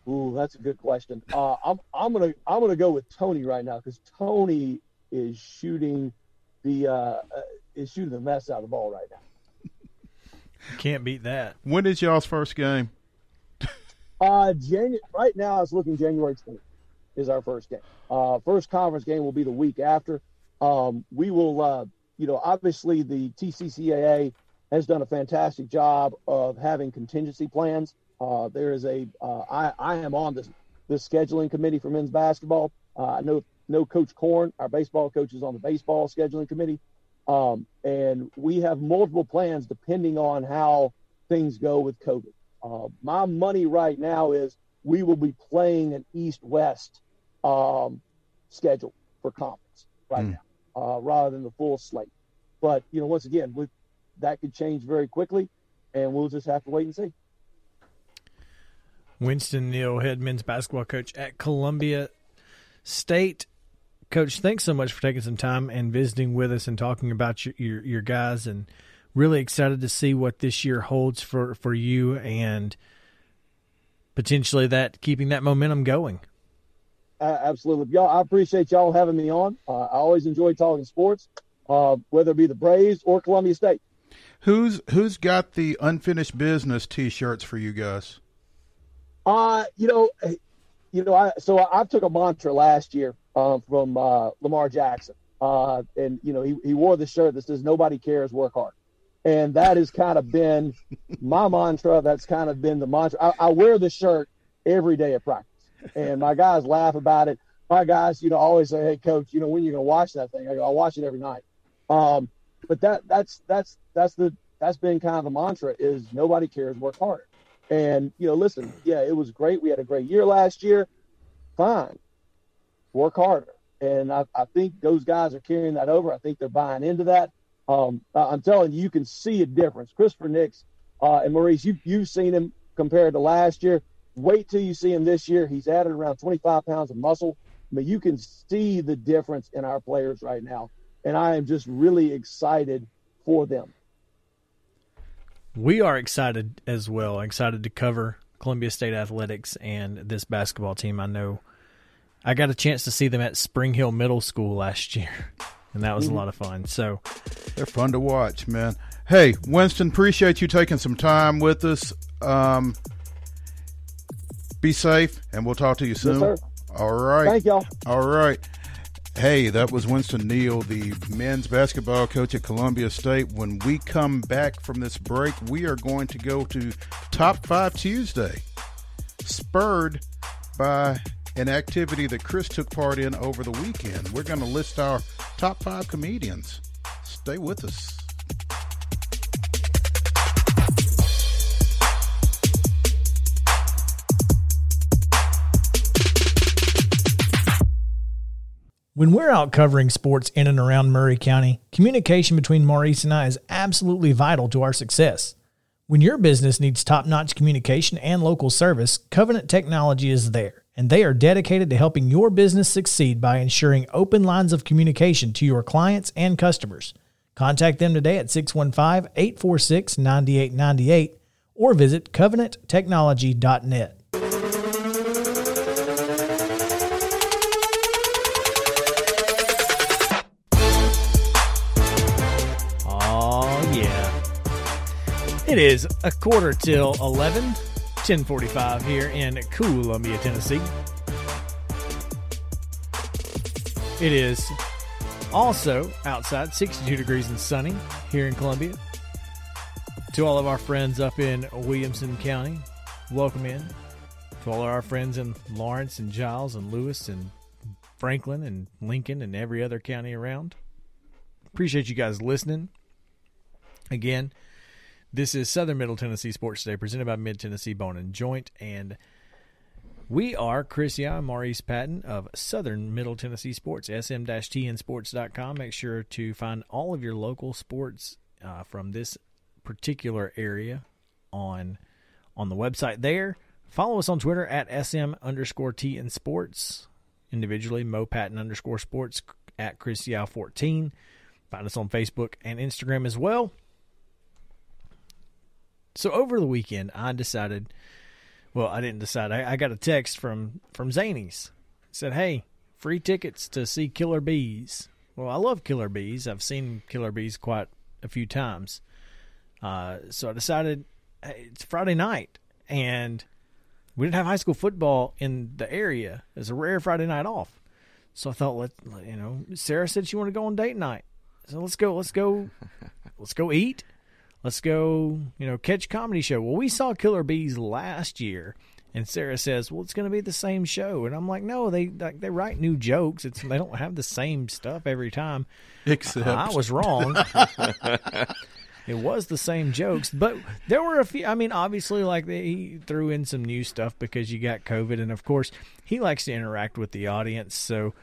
S5: Ooh, that's a good question. Uh, I'm I'm gonna I'm gonna go with Tony right now because Tony is shooting the uh, uh, is shooting the mess out of the ball right now.
S1: Can't beat that.
S3: When is y'all's first game?
S5: Uh, Janu- right now it's looking January 20th is our first game. Uh, first conference game will be the week after. Um, we will, uh, you know, obviously the TCCAA has done a fantastic job of having contingency plans. Uh, there is a, uh, I, I am on this, this scheduling committee for men's basketball. Uh, I know, know Coach Korn, our baseball coach is on the baseball scheduling committee. Um, and we have multiple plans depending on how things go with COVID. Uh, my money right now is we will be playing an East West um, schedule for conference right
S3: Hmm.
S5: now, uh, rather than the full slate. But you know, once again, we, that could change very quickly, and we'll just have to wait and see.
S1: Winston Neal, head men's basketball coach at Columbia State. Coach, thanks so much for taking some time and visiting with us and talking about your, your, your guys and really excited to see what this year holds for, for you and potentially that keeping that momentum going.
S5: Uh, absolutely, y'all. I appreciate y'all having me on. Uh, I always enjoy talking sports, uh, whether it be the Braves or Columbia State.
S3: Who's who's got the unfinished business T-shirts for you guys?
S5: Uh, you know, you know, I so I, I took a mantra last year um, from uh, Lamar Jackson, uh, and you know, he, he wore the shirt that says "Nobody cares, work hard," and that has kind of been my mantra. That's kind of been the mantra. I, I wear the shirt every day at practice, and my guys laugh about it. My guys, you know, always say, "Hey, coach, you know, when you're gonna watch that thing?" I go, "I watch it every night." Um, but that that's that's that's the that's been kind of the mantra is nobody cares, work harder. And you know, listen, yeah, it was great. We had a great year last year. Fine, work harder. And I, I think those guys are carrying that over. I think they're buying into that. Um, I'm telling you, you can see a difference. Christopher Nix uh, and Maurice, you, you've seen him compared to last year. Wait till you see him this year. He's added around 25 pounds of muscle. I mean, you can see the difference in our players right now. And I am just really excited for them.
S1: We are excited as well. Excited to cover Columbia State athletics and this basketball team. I know I got a chance to see them at Spring Hill Middle School last year, and that was a lot of fun. So,
S3: They're fun to watch, man. Hey, Winston, appreciate you taking some time with us. Um, be safe, and we'll talk to you soon.
S5: sir.
S3: All right.
S5: Thank y'all.
S3: All right. Hey, that was Winston Neal, the men's basketball coach at Columbia State. When we come back from this break, we are going to go to Top 5 Tuesday, spurred by an activity that Chris took part in over the weekend. We're going to list our top five comedians. Stay with us.
S1: when we're out covering sports in and around Maury County, communication between Maurice and I is absolutely vital to our success. When your business needs top notch communication and local service, Covenant Technology is there, and they are dedicated to helping your business succeed by ensuring open lines of communication to your clients and customers. Contact them today at 615 846 9898 or visit covenanttechnology.net. Oh, yeah. It is a quarter till 11, 1045 here in Columbia, Tennessee. It is also outside 62 degrees and sunny here in Columbia. To all of our friends up in Williamson County, welcome in. To all of our friends in Lawrence and Giles and Lewis and Franklin and Lincoln and every other county around. Appreciate you guys listening. Again, this is Southern Middle Tennessee Sports Today presented by Mid Tennessee Bone and Joint and we are Chris Yao and Maurice Patton of Southern Middle Tennessee Sports, sm-tnsports.com. Make sure to find all of your local sports uh, from this particular area on on the website there. Follow us on Twitter at sm underscore t and sports. Individually, Mo Patton underscore sports at Chris Yao 14. Find us on Facebook and Instagram as well. So over the weekend, I decided – well, I didn't decide. I, I got a text from from Zanies. It said, "Hey, free tickets to see Killer Beaz." Well, I love Killer Beaz. I've seen Killer Beaz quite a few times. Uh, so I decided hey, it's Friday night, and we didn't have high school football in the area. It's a rare Friday night off. So I thought, let you know, Sarah said she wanted to go on date night. So let's go. Let's go. let's go eat let's go, you know, catch comedy show. Well, we saw Killer Beaz last year, and Sarah says, "Well, it's going to be the same show," and I'm like, "No, they like, they write new jokes. It's they don't have the same stuff every time."
S3: Except
S1: I was wrong. it was the same jokes, but there were a few. I mean, obviously, like they, he threw in some new stuff because you got COVID, and of course, he likes to interact with the audience. So,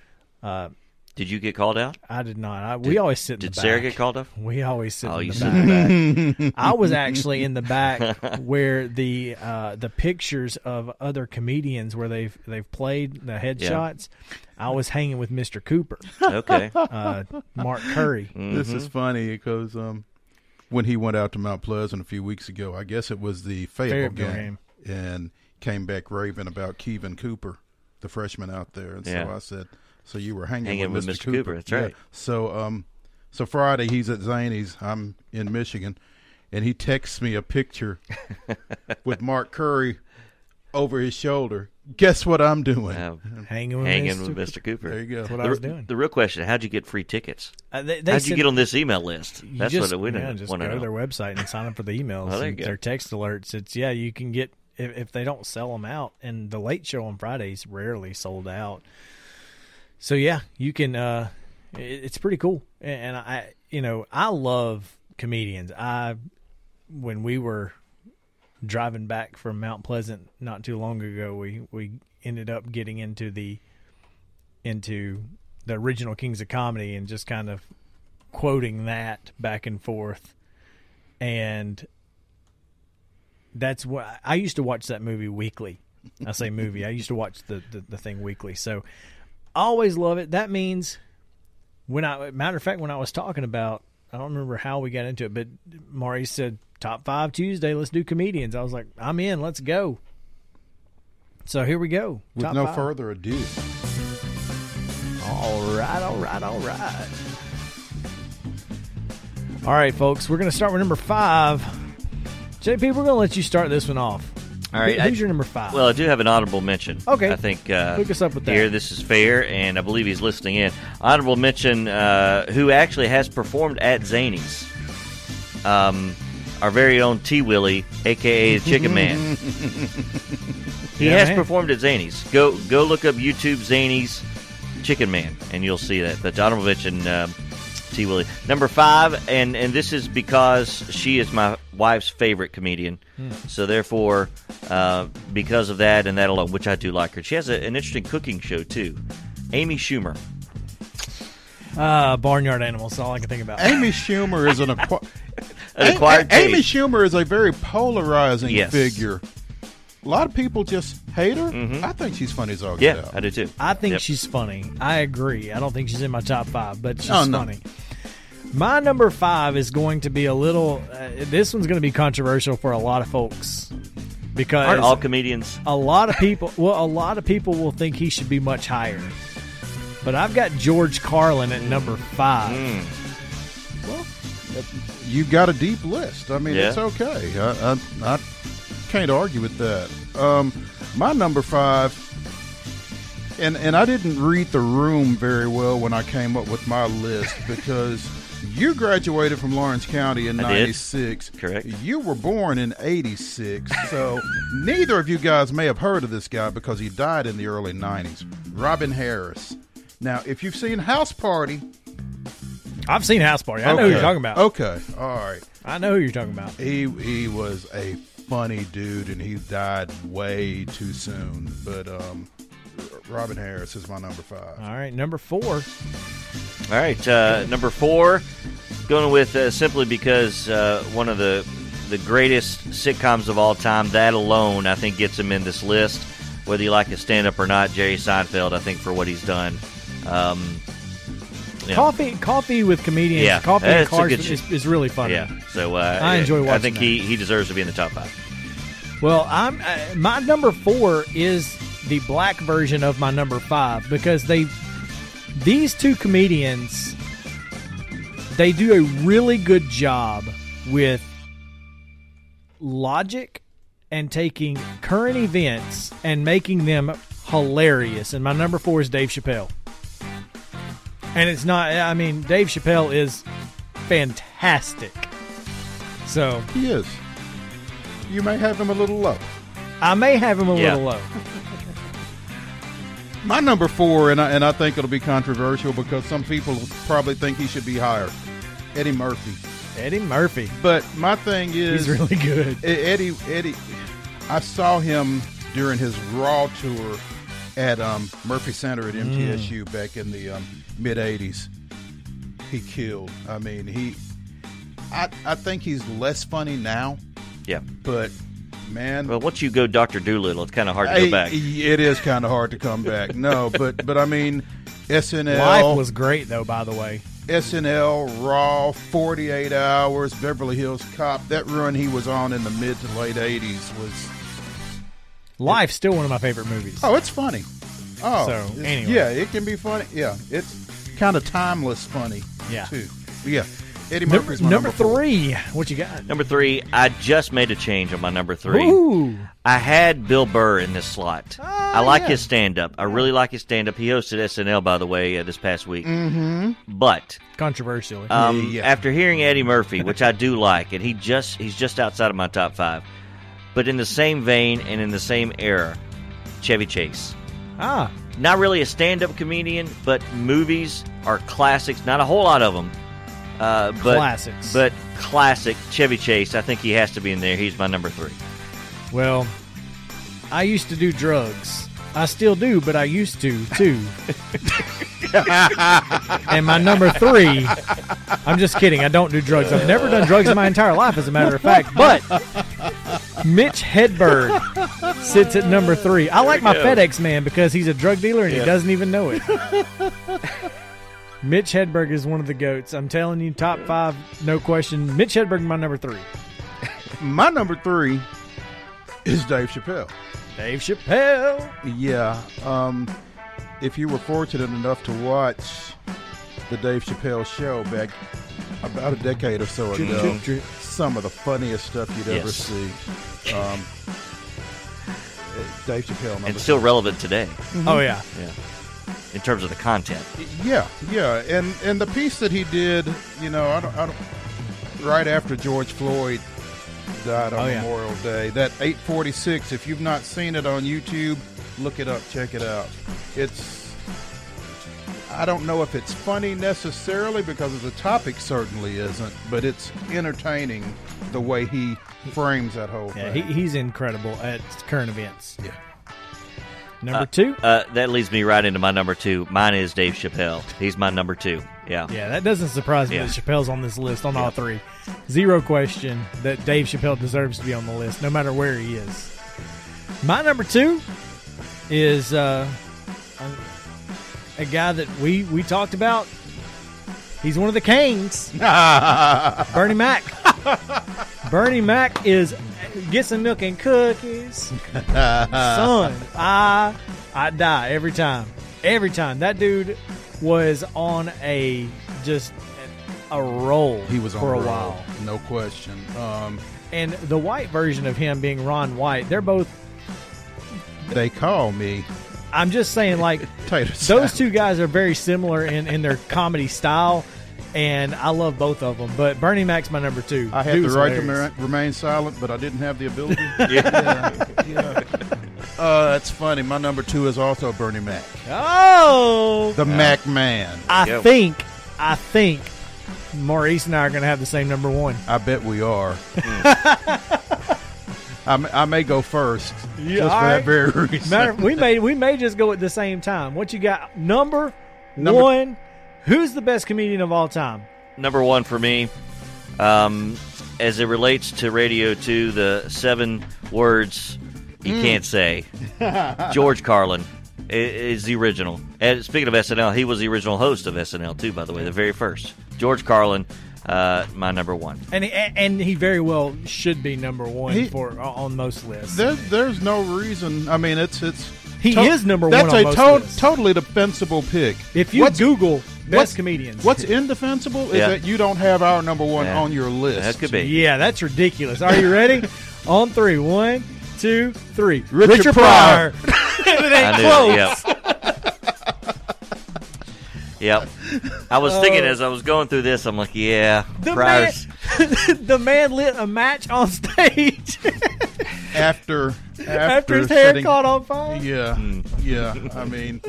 S1: uh,
S2: did you get called out?
S1: I did not. I, we always sit. in
S2: Did Sarah get called off?
S1: We always sit
S2: Oh,
S1: in
S2: you
S1: the
S2: sit
S1: back.
S2: in the back.
S1: I was actually in the back where the uh, the pictures of other comedians where they've they've played the headshots. I was hanging with Mr. Cooper,
S2: Okay.
S1: uh, Mark Curry.
S3: This
S1: Mm-hmm.
S3: is funny because um, when he went out to Mount Pleasant a few weeks ago, I guess it was the Fayetteville
S1: Fayetteville
S3: game, and came back raving about Kevin Cooper, the freshman out there. And
S2: Yeah.
S3: so I said, "So you were hanging,
S2: Hanging
S3: with,
S2: with
S3: Mr.
S2: Mr.
S3: Cooper?"
S2: Cooper, that's right.
S3: So um, so Friday he's at Zanies. I'm in Michigan, and he texts me a picture with Mark Curry over his shoulder. Guess what I'm doing?
S2: Uh,
S1: Hanging with
S2: hanging
S1: Mr.
S2: with Mr. Cooper.
S3: There you go.
S1: That's what I
S2: The,
S1: was doing.
S2: the real question: How'd you get free tickets?
S1: Uh, they, they
S2: How'd you get on this email list? That's
S1: just,
S2: what we
S1: yeah,
S2: want
S1: just
S2: to
S1: go to
S2: know.
S1: their website and sign up for the emails.
S2: Oh, there you
S1: and
S2: go.
S1: Their text alerts. It's yeah, you can get if, if they don't sell them out, and the late show on Fridays rarely sold out. So yeah, you can. uh it, It's pretty cool, and, I, you know, I love comedians. I when we were driving back from Mount Pleasant not too long ago, we we ended up getting into the into the original Kings of Comedy and just kind of quoting that back and forth and that's what I used to watch that movie weekly. I say movie. I used to watch the, the, the thing weekly. So always love it. That means when I matter of fact when I was talking about I don't remember how we got into it, but Mari said top five Tuesday, let's do comedians. I was like, I'm in, let's go. So here we go.
S3: With
S1: Top
S3: no
S1: five.
S3: further ado,
S1: All right, all right, all right. All right, folks, we're going to start with number five. JP, we're going to let you start this one off.
S2: All right,
S1: Who-
S2: I-
S1: who's your number five?
S2: Well, I do have an honorable mention.
S1: Okay.
S2: I think uh,
S1: Hook us up with that.
S2: here. This is fair, and I believe he's listening in. Honorable mention: uh, who actually has performed at Zanies. Um, our very own T Willie, aka the Chicken Man. he
S1: Yeah,
S2: has
S1: man.
S2: performed at Zanies. Go go look up YouTube Zanies Chicken Man, and you'll see that. But honorable mention. Um, T Willie. Number five, and and this is because she is my wife's favorite comedian.
S1: Hmm.
S2: So therefore, uh, because of that and that alone, which I do like her, she has a, an interesting cooking show too. Amy Schumer.
S1: uh, barnyard animals. That's all I can think about.
S3: Amy Schumer is an, acqui-
S2: An acquired
S3: A- Amy. Schumer is a very polarizing
S2: Yes.
S3: figure. A lot of people just hate her. I think she's funny as all get
S2: Mm-hmm. Yeah,
S3: out.
S2: I do too.
S1: I think
S2: Yep.
S1: she's funny. I agree. I don't think she's in my top five, but she's
S3: Oh, no.
S1: funny. My number five is going to be a little. Uh, this one's going to be controversial for a lot of folks because
S2: Aren't all comedians?
S1: a lot of people. Well, a lot of people will think he should be much higher. But I've got George Carlin at number five.
S3: You got a deep list. I mean,
S2: Yeah.
S3: it's okay. I, I, I can't argue with that. Um, my number five, and and I didn't read the room very well when I came up with my list because you graduated from Lawrence County in '96.
S2: Correct.
S3: You were born in '86, so neither of you guys may have heard of this guy because he died in the early '90s. Robin Harris. Now, if you've seen House Party,
S1: I've seen House Party. I know who you're talking about.
S3: Okay, all right.
S1: I know who you're talking about.
S3: He he was a funny dude, and he died way too soon. But um, Robin Harris is my number five.
S1: All right, number four.
S2: All right, uh, number four, going with uh, simply because uh, one of the the greatest sitcoms of all time. That alone, I think, gets him in this list. Whether you like his stand up or not, Jerry Seinfeld, I think, for what he's done. Um, yeah.
S1: Coffee, coffee with comedians.
S2: Yeah,
S1: coffee and cars is, is really funny.
S2: Yeah, so uh,
S1: I enjoy watching.
S2: I think he, he deserves to be in the top five.
S1: Well, I'm uh, my number four is the black version of my number five because they these two comedians they do a really good job with logic and taking current events and making them hilarious. And my number four is Dave Chappelle. And it's not. I mean, Dave Chappelle is fantastic. So
S3: He is. You may have him a little low.
S1: I may have him a
S2: Yeah.
S1: little low.
S3: My number four, and I, and I think it'll be controversial because some people probably think he should be higher. Eddie Murphy.
S1: Eddie Murphy.
S3: But my thing is,
S1: He's really good.
S3: Eddie Eddie I saw him during his Raw tour at um, Murphy Center at MTSU back in the um, mid '80s. He killed. I mean, he. I I think he's less funny now,
S2: Yeah.
S3: but man,
S2: Well, once you go Doctor Dolittle, it's kind of hard to
S3: I-
S2: go back.
S3: it is kind of hard to come back. No, but but I mean, SNL
S1: Life was great though, by the way.
S3: SNL, Raw, 48 Hours, Beverly Hills Cop. That run he was on in the mid to late 80s was
S1: Life's still one of my favorite movies.
S3: Oh, it's funny. Oh,
S1: So,
S3: it's-
S1: anyway.
S3: yeah, it can be funny. Yeah, it's kind of timeless funny.
S1: Yeah.
S3: too. But yeah, Eddie
S1: number,
S3: Murphy's my
S1: number
S3: number, four.
S1: three. What you got?
S2: Number three, I just made a change on my number three.
S1: Ooh.
S2: I had Bill Burr in this slot. I like
S3: yeah.
S2: his stand up. I really like his stand up. He hosted SNL, by the way, uh, this past week. Mm-hmm. But
S1: Controversially.
S2: um,
S3: Yeah.
S2: after hearing Eddie Murphy, which I do like, and he just he's just outside of my top five. But in the same vein and in the same era, Chevy Chase.
S1: ah,
S2: Not really a stand up comedian, but movies are classics. Not a whole lot of them. Uh, but,
S1: Classics.
S2: But classic Chevy Chase. I think he has to be in there. He's my number three.
S1: well, I used to do drugs. I still do, but I used to too. and my number three, I'm just kidding. I don't do drugs. I've never done drugs in my entire life, as a matter of fact. But Mitch Hedberg sits at number three. I like my
S2: go.
S1: FedEx man because he's a drug dealer and he doesn't even know it. Mitch Hedberg is one of the goats. I'm telling you, top five, no question. Mitch Hedberg, my number three.
S3: My number three is Dave Chappelle.
S1: Dave Chappelle.
S3: Yeah, um, if you were fortunate enough to watch the Dave Chappelle show back about a decade or so ago,
S1: drip, drip.
S3: some of the funniest stuff you'd ever
S2: Yes.
S3: see. Um, Dave Chappelle, number
S2: And still relevant today mm-hmm.
S1: Oh yeah.
S2: in terms of the content.
S3: Yeah, yeah, and and the piece that he did, you know, I don't, I don't right after George Floyd died on
S1: Oh, yeah.
S3: Memorial Day, that 846. If you've not seen it on YouTube, look it up, check it out. It's I don't know if it's funny necessarily because the topic certainly isn't, but it's entertaining the way he frames that whole
S1: Yeah,
S3: thing.
S1: he, he's incredible at current events.
S3: yeah.
S1: Number two.
S2: Uh, that leads me right into my number two. Mine is Dave Chappelle. He's my number two. Yeah.
S1: Yeah, that doesn't surprise me
S2: Yeah.
S1: that Chappelle's on this list on all three. Zero question that Dave Chappelle deserves to be on the list, no matter where he is. My number two is uh, a, a guy that we we talked about. He's one of the Canes. Bernie Mac. Bernie Mac is get some milk and cookies. Son, I I die every time. Every time. That dude was on a just a roll
S3: He was on
S1: for a
S3: roll,
S1: while.
S3: no question. Um,
S1: And the white version of him being Ron White, they're both
S3: they call me
S1: I'm just saying like those two guys are very similar in, in their comedy style and I love both of them. But Bernie Mac's my number two.
S3: I had
S1: Dude
S3: the right
S1: hilarious.
S3: to remain silent, but I didn't have the ability.
S2: Yeah.
S3: yeah. Uh, that's funny. My number two is also Bernie Mac,
S1: Oh,
S3: the Mac Man.
S1: I
S2: Yep.
S1: think, I think Maurice and I are going to have the same number one.
S3: I bet we are. I, may, I may go first,
S1: Yeah,
S3: just for
S1: right.
S3: that very reason.
S1: Matter, we may we may just go at the same time. What you got? Number,
S3: Number-
S1: one. Who's the best comedian of all time?
S2: Number one for me, um, as it relates to Radio 2, the seven words you
S1: Hmm.
S2: can't say. George Carlin is the original. And speaking of SNL, he was the original host of SNL, too, by the way, the very first. George Carlin, uh, my number one.
S1: And he, and he very well should be number one
S3: He-
S1: for on most lists.
S3: There, there's no reason. I mean, it's it's.
S1: He is number
S3: that's
S1: one That's
S3: a
S1: most
S3: to-
S1: lists.
S3: totally defensible pick.
S1: if you
S3: What's-
S1: Google best
S3: what's-
S1: comedians,
S3: What's indefensible is
S2: Yeah.
S3: that you don't have our number one
S2: Yeah.
S3: on your list.
S2: That could be.
S1: Yeah, that's ridiculous. Are you ready? On three. One, two, three.
S3: Richard
S1: Pryor. it ain't
S2: I knew
S1: close.
S2: Yep. yep. I was thinking
S1: Oh.
S2: as I was going through this, I'm like, yeah,
S1: The
S2: Pryor's.
S1: man, the man lit a match on stage
S3: after after,
S1: after his hair
S3: setting-
S1: caught on fire.
S3: Yeah,
S2: Mm.
S3: yeah. I mean,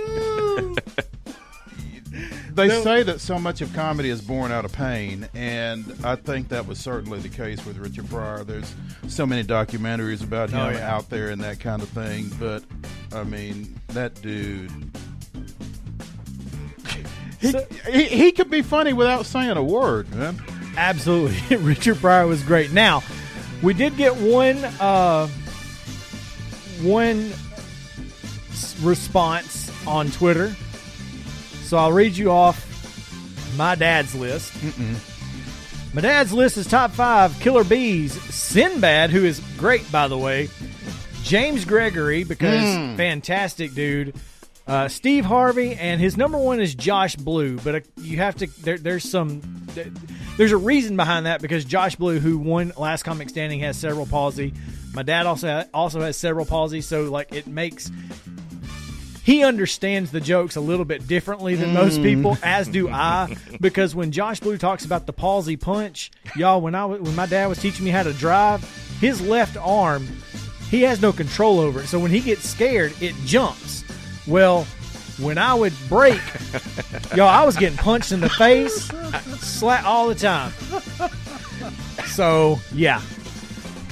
S3: they
S1: No.
S3: say that so much of comedy is born out of pain, and I think that was certainly the case with Richard Pryor. There's so many documentaries about him
S1: Oh, yeah.
S3: out there and that kind of thing, but I mean, that dude. He,
S1: So-
S3: he, he could be funny without saying a word, man.
S1: Absolutely. Richard Pryor was great. Now, we did get one uh, one response on Twitter. So I'll read you off my dad's list. My dad's list is top five Killer Beaz, Sinbad, who is great, by the way, James Gregory, because fantastic dude. Uh, Steve Harvey, and his number one is Josh Blue. But uh, you have to. There, there's some. There's a reason behind that because Josh Blue, who won Last Comic Standing, has cerebral palsy. My dad also also has cerebral palsy, so like it makes he understands the jokes a little bit differently than most hmm. people, as do I. Because when Josh Blue talks about the palsy punch, y'all, when I when my dad was teaching me how to drive, his left arm, he has no control over it. So when he gets scared, it jumps. Well, when I would brake, y'all, I was getting punched in the face, slap all the time. So yeah.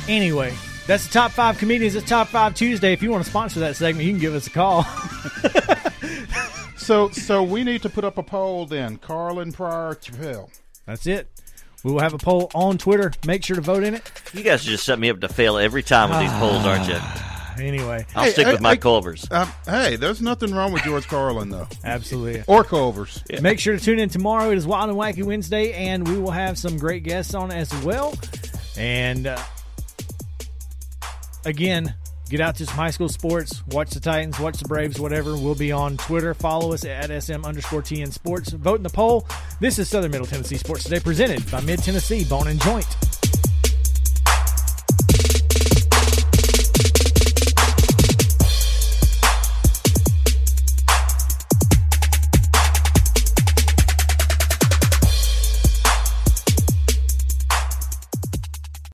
S1: Anyway, that's the top five comedians. It's top five Tuesday. If you want to sponsor that segment, you can give us a call.
S3: So, so we need to put up a poll then. Carlin Pryor Chappelle.
S1: That's it. We will have a poll on Twitter. Make sure to vote in it.
S2: You guys just set me up to fail every time with these polls, aren't you?
S1: Anyway,
S2: I'll
S3: Hey,
S2: stick
S3: hey,
S2: with my
S3: hey.
S2: Culvers.
S3: Um, hey, there's nothing wrong with George Carlin though,
S1: absolutely.
S3: or Culver's.
S1: Make sure to tune in tomorrow. It is Wild and Wacky Wednesday, and we will have some great guests on as well. And uh, again, get out to some high school sports. Watch the Titans, watch the Braves, whatever. We'll be on Twitter. Follow us at SM underscore TN Sports. Vote in the poll. This is Southern Middle Tennessee Sports Today, presented by Mid Tennessee Bone and Joint.